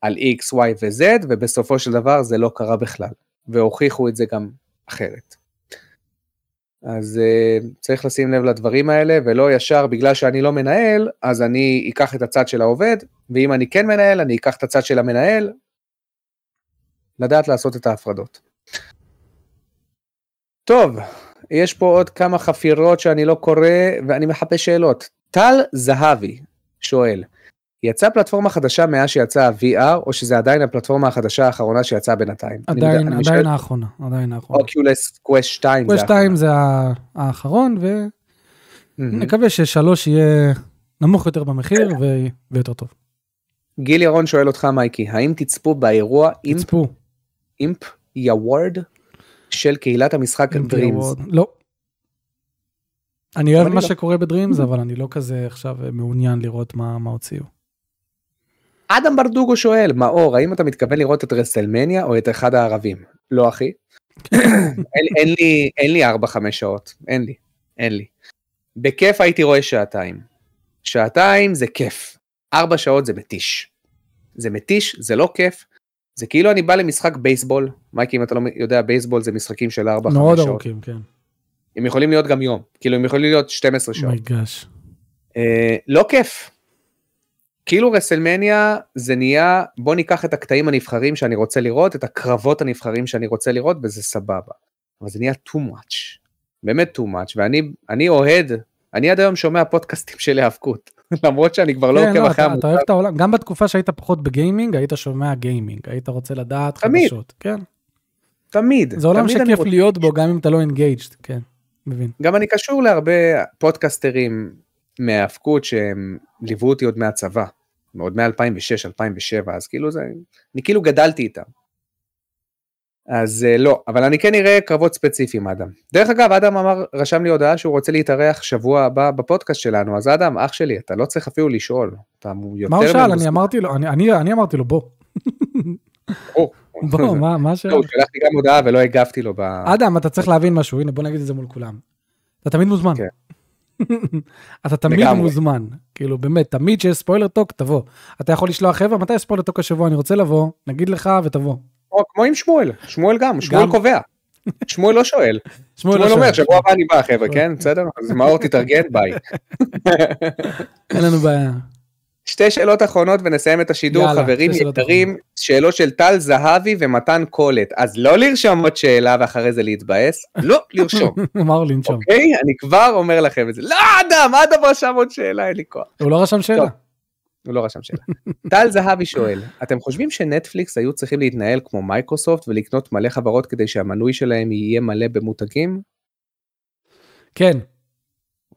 על X, Y ו-Z, ובסופו של דבר זה לא קרה בכלל, והוכיחו את זה גם אחרת. אז uh, צריך לשים לב לדברים האלה, ולא ישר בגלל שאני לא מנהל, אז אני אקח את הצד של העובד, ואם אני כן מנהל, אני אקח את הצד של המנהל, לדעת לעשות את ההפרדות. טוב, יש פה עוד כמה חפירות שאני לא קורא ואני מחפש שאלות. טל זהבי שואל, יצאה פלטפורמה חדשה מאז שיצא ה-VR, או שזה עדיין הפלטפורמה החדשה האחרונה שיצאה בינתיים? עדיין, עדיין משל... האחרונה, עדיין האחרונה. אוקולוס קווסט 2 קווסט 2 זה האחרון, נקווה ששלוש יהיה נמוך יותר במחיר ו- ויותר טוב. גיל ירון שואל אותך מייקי, האם תצפו באירוע אימפי תצפו. Impy Award של קהילת המשחק דרימס? לא. אני אוהב מה לא. שקורה בדרימס, אבל אני לא כזה עכשיו מעוניין לראות מה הוציאו. אדם ברדוגו שואל, מאור, האם אתה מתכוון לראות את רסלמניה או את אחד הערבים? לא אחי. אין, אין לי אין לי 4-5 שעות, אין לי, אין לי. בכיף הייתי רואה שעתיים. שעתיים זה כיף, 4 שעות זה מתיש. זה מתיש, זה לא כיף. זה כאילו אני בא למשחק בייסבול, מייקי אם אתה לא יודע בייסבול זה משחקים של 4-5 מאוד שעות. ארוכים, כן. הם יכולים להיות גם יום, כאילו הם יכולים להיות 12 שעות. my gosh. אה, לא כיף. כאילו רסלמניה זה נהיה בוא ניקח את הקטעים הנבחרים שאני רוצה לראות את הקרבות הנבחרים שאני רוצה לראות וזה סבבה. אבל זה נהיה too much. באמת too much ואני אני אוהד אני עד היום שומע פודקאסטים של היאבקות למרות שאני כבר לא כן, עוקב לא, אחרי המוצר. אתה אוהב את העולם, גם בתקופה שהיית פחות בגיימינג, היית שומע גיימינג, היית רוצה לדעת. חדשות. כן. תמיד. זה עולם שכיף להיות בו, גם אם אתה לא engaged, כן. מבין. גם אני קשור להרבה פודקאסטרים מהיאבקות שהם ליוו אותי עוד מהצבא. עוד מ-2006-2007 אז כאילו זה אני כאילו גדלתי איתם. אז אה, לא אבל אני כן אראה קרבות ספציפיים אדם. דרך אגב אדם אמר רשם לי הודעה שהוא רוצה להתארח שבוע הבא בפודקאסט שלנו אז אדם אח שלי אתה לא צריך אפילו לשאול. אתה יותר מה הוא שאל? אני אמרתי לו, אני- אני אני אמרתי לו, בוא. או, בוא, מה מה לא, השאלה? הוא שלח לי גם הודעה ולא הגבתי לו ב... אדם, אתה צריך להבין משהו, הנה בוא נגיד את זה מול כולם. אתה תמיד מוזמן. כן. אתה תמיד. מוזמן, כאילו באמת, תמיד שיש ספוילר טוק, תבוא. אתה יכול לשלוח חבר'ה, מתי ספוילר טוק השבוע, אני רוצה לבוא, נגיד לך ותבוא. כמו- כמו עם שמואל שמואל גם שמואל גם. קובע. שמואל לא שואל. שמואל לא אומר. שבוע הבא אני בא חבר'ה כן בסדר אז מאור תתארגן ביי. אין לנו בעיה. שתי שאלות אחרונות ונסיים את השידור יאללה, חברים יקרים שאלות של טל זהבי ומתן קולט אז לא לרשום עוד שאלה ואחרי זה להתבאס לא לרשום הוא לנשום? אוקיי אני כבר אומר לכם את זה לא אדם אדם רשם עוד שאלה אין לי כוח הוא לא רשם שאלה. הוא לא רשם שאלה. טל זהבי שואל אתם חושבים שנטפליקס היו צריכים להתנהל כמו מייקרוסופט ולקנות מלא חברות כדי שהמנוי שלהם יהיה מלא במותגים? כן,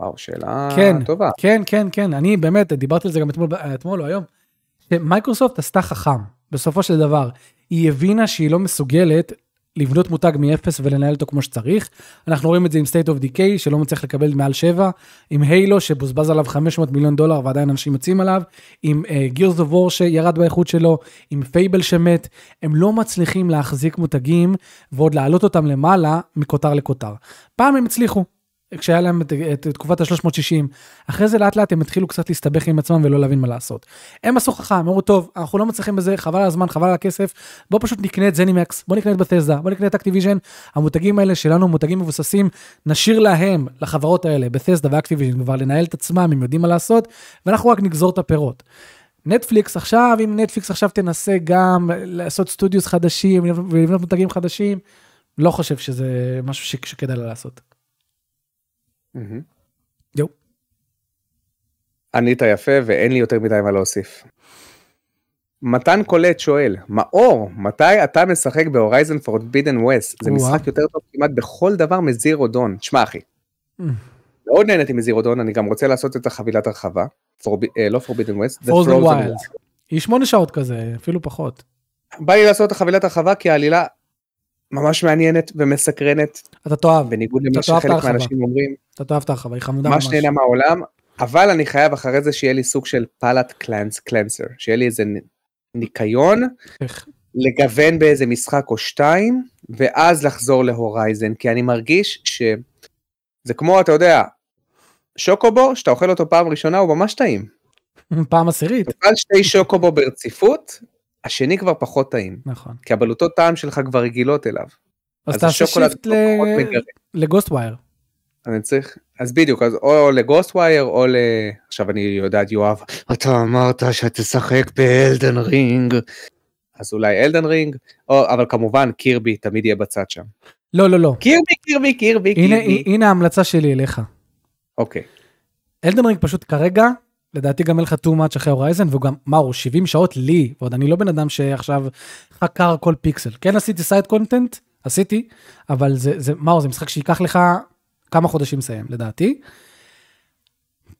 וואו שאלה כן. טובה. כן, כן, כן, אני באמת, דיברתי על זה גם אתמול, אתמול או היום, שמייקרוסופט עשתה חכם, בסופו של דבר. היא הבינה שהיא לא מסוגלת לבנות מותג מאפס ולנהל אותו כמו שצריך. אנחנו רואים את זה עם State of Decay, שלא מצליח לקבל מעל 7, עם הילו, שבוזבז עליו 500 מיליון דולר ועדיין אנשים יוצאים עליו, עם uh, Gears of War שירד באיכות שלו, עם פייבל שמת, הם לא מצליחים להחזיק מותגים ועוד להעלות אותם למעלה מכותר לכותר. פעם הם הצליחו, כשהיה להם את, את, את תקופת ה-360, אחרי זה לאט לאט הם התחילו קצת להסתבך עם עצמם ולא להבין מה לעשות. הם עשו חכם, אמרו טוב, אנחנו לא מצליחים בזה, חבל על הזמן, חבל על הכסף, בוא פשוט נקנה את זנימקס, בוא נקנה את בת'סדה, בוא נקנה את אקטיביז'ן, המותגים האלה שלנו מותגים מבוססים, נשאיר להם, לחברות האלה, בת'סדה ואקטיביז'ן, כבר לנהל את עצמם, הם יודעים מה לעשות, ואנחנו רק נגזור את הפירות. נטפליקס עכשיו, אם נטפליקס עכשיו תנסה גם לעשות סטודיוס חדשים ולבנות מותגים חדשים, לא חושב שזה משהו שכדאי לה לעשות. יו. ענית יפה ואין לי יותר מדי מה להוסיף. מתן קולט שואל, מאור, מתי אתה משחק בהורייזן פורבידן ווסט? זה. משחק יותר טוב כמעט בכל דבר מזירו דון. תשמע אחי, Mm. מאוד נהניתי מזירו דון, אני גם רוצה לעשות את החבילת הרחבה. אה, לא פורבידן ווסט, פרוזן ווילדס. היא שמונה שעות כזה, אפילו פחות. בא לי לעשות את החבילת הרחבה כי העלילה ממש מעניינת ומסקרנת, אתה תאהב, בניגוד למה שחלק ההרחבה. מהאנשים אומרים, אתה תאהב את הרחבה, היא חמודה ממש. ממש נהנה מהעולם, אבל אני חייב אחרי זה שיהיה לי סוג של פלאט קלנס קלנסר, שיהיה לי איזה ניקיון, איך? לגוון באיזה משחק או שתיים, ואז לחזור להורייזן, כי אני מרגיש שזה כמו, אתה יודע, שוקולד, שאתה אוכל אותו פעם ראשונה, הוא ממש טעים. פעם עשירית. תאכל שתי שוקולד ברציפות, השני כבר פחות טעים, נכון. כי הבלוטות טעם שלך כבר רגילות אליו. אז תעשה השוקולד שיפט פחות מגרה. לגוסט ווייר. אני צריך, אז בדיוק, אז או לגוסט ווייר או ל... עכשיו אני יודעת יואב, אתה אמרת שתשחק באלדן רינג, אז אולי אלדן רינג, או, אבל כמובן קירבי תמיד יהיה בצד שם. לא, לא, לא. קירבי, קירבי, קירבי, הנה, קירבי. הנה ההמלצה שלי אליך. אוקיי. אלדן רינג פשוט כרגע, לדעתי גם אין לך too much אחרי הורייזן, והוא גם, מה הוא, 70 שעות לי, ועוד אני לא בן אדם שעכשיו חקר כל פיקסל. כן עשיתי side content, עשיתי, אבל זה, זה, מה זה משחק שייקח לך כמה חודשים לסיים, לדעתי.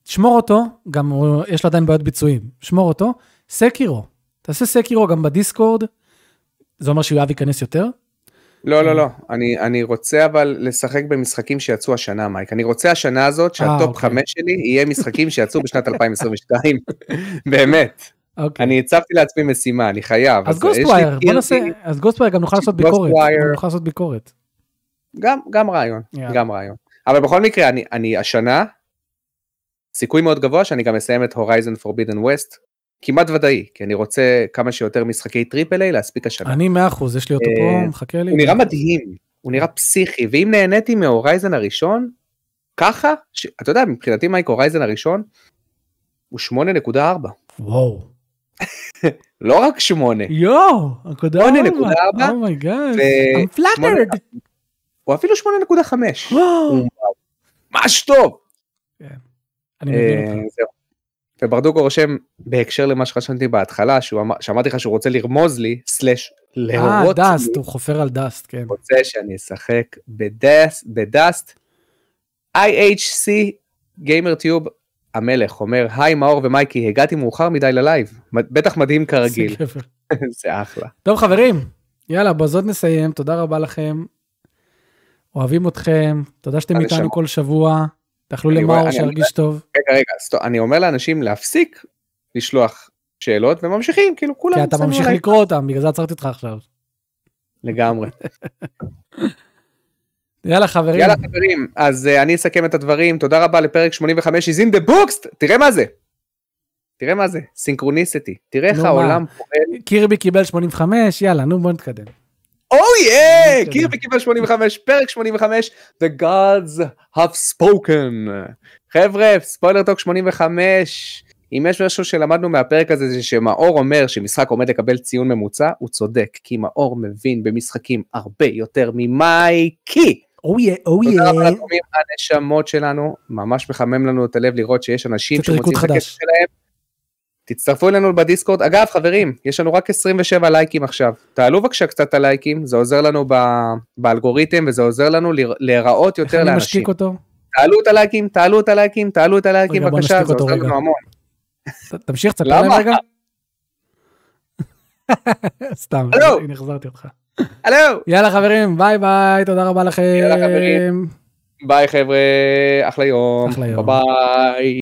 שמור אותו, גם יש לו עדיין בעיות ביצועים, שמור אותו, סקירו, תעשה סקירו גם בדיסקורד, זה אומר שיואב ייכנס יותר? לא, לא, לא. אני, אני רוצה אבל לשחק במשחקים שיצאו השנה, מייק. אני רוצה השנה הזאת שה top אוקיי. חמש שלי יהיה משחקים שיצאו בשנת 2022. באמת. אוקיי. אני הצבתי לעצמי משימה, אני חייב. אז גוסטווייר, בוא קיר- נעשה, אז גוסטווייר גם נוכל לעשות ביקורת, נוכל לעשות ביקורת. גם, גם רעיון, יאללה. גם רעיון. אבל בכל מקרה, אני, אני השנה, סיכוי מאוד גבוה שאני גם אסיים את הורייזן פורבידן ווסט, כמעט ודאי, כי אני רוצה כמה שיותר משחקי triple A להספיק השנה. אני 100%, יש לי אותו אה, פה, מחכה לי. הוא נראה מדהים, הוא נראה פסיכי, ואם נהניתי מהורייזן הראשון, ככה, ש... אתה יודע, מבחינתי מייק הורייזן הראשון, הוא 8.4, וואו. לא רק 8, יואו, נקודה 8.4, oh my god. I'm flattered. הוא אפילו 8.5, וואו. ממש טוב. אני מבין אה, אותך. וברדוגו רושם בהקשר למה שחשבתי בהתחלה שאמרתי לך שהוא רוצה לרמוז לי slash אה, להראות לי Dust, הוא חופר על Dust, כן. רוצה שאני אשחק ב Dust ב Dust IHC Gamer Tube המלך אומר היי מאור ומייקי הגעתי מאוחר מדי ל live בטח מדהים כרגיל זה אחלה טוב חברים, יאללה בזאת נסיים, תודה רבה לכם. אוהבים אתכם, תודה שאתם איתנו. כל שבוע. תאכלו למאור שירגיש טוב. רגע רגע סטו, אני אומר לאנשים להפסיק לשלוח שאלות וממשיכים כאילו כולם כי אתה ממשיך עליי. לקרוא אותם, בגלל זה עצרתי אותך עכשיו. לגמרי יאללה חברים. יאללה חברים, אז uh, אני אסכם את הדברים, תודה רבה לפרק 85 is in the books, תראה מה זה. תראה מה זה, סינכרוניסיטי, תראה איך? העולם פועל. קירבי קיבל 85, יאללה, נו בוא נתקדם. אוי יא, כן. קירבי קיבל 85, פרק 85, The Gods have spoken. חבר'ה, ספוילר טוק 85, אם יש משהו שלמדנו מהפרק הזה זה שמאור אומר שמשחק עומד לקבל ציון ממוצע, הוא צודק, כי מאור מבין במשחקים הרבה יותר ממייקי. אוי אוי תודה רבה לתורמים הנשמות שלנו, ממש מחמם לנו את הלב לראות שיש אנשים שמוצאים את הכסף. שלהם. תצטרפו אלינו בדיסקורד. אגב חברים, יש לנו רק 27 לייקים עכשיו. תעלו בבקשה קצת הלייקים, זה עוזר לנו ב- באלגוריתם וזה עוזר לנו להיראות איך יותר אני לאנשים. משתיק אותו? תעלו את הלייקים, תעלו את הלייקים, תעלו את הלייקים בבקשה, זה עוזר. לנו המון. תמשיך, תספר? להם רגע. סתם. הנה החזרתי אותך. הלו, יאללה חברים, ביי ביי, תודה רבה לכם. יאללה, חברים. ביי חבר'ה, אחלה יום, אחלה יום. ביי.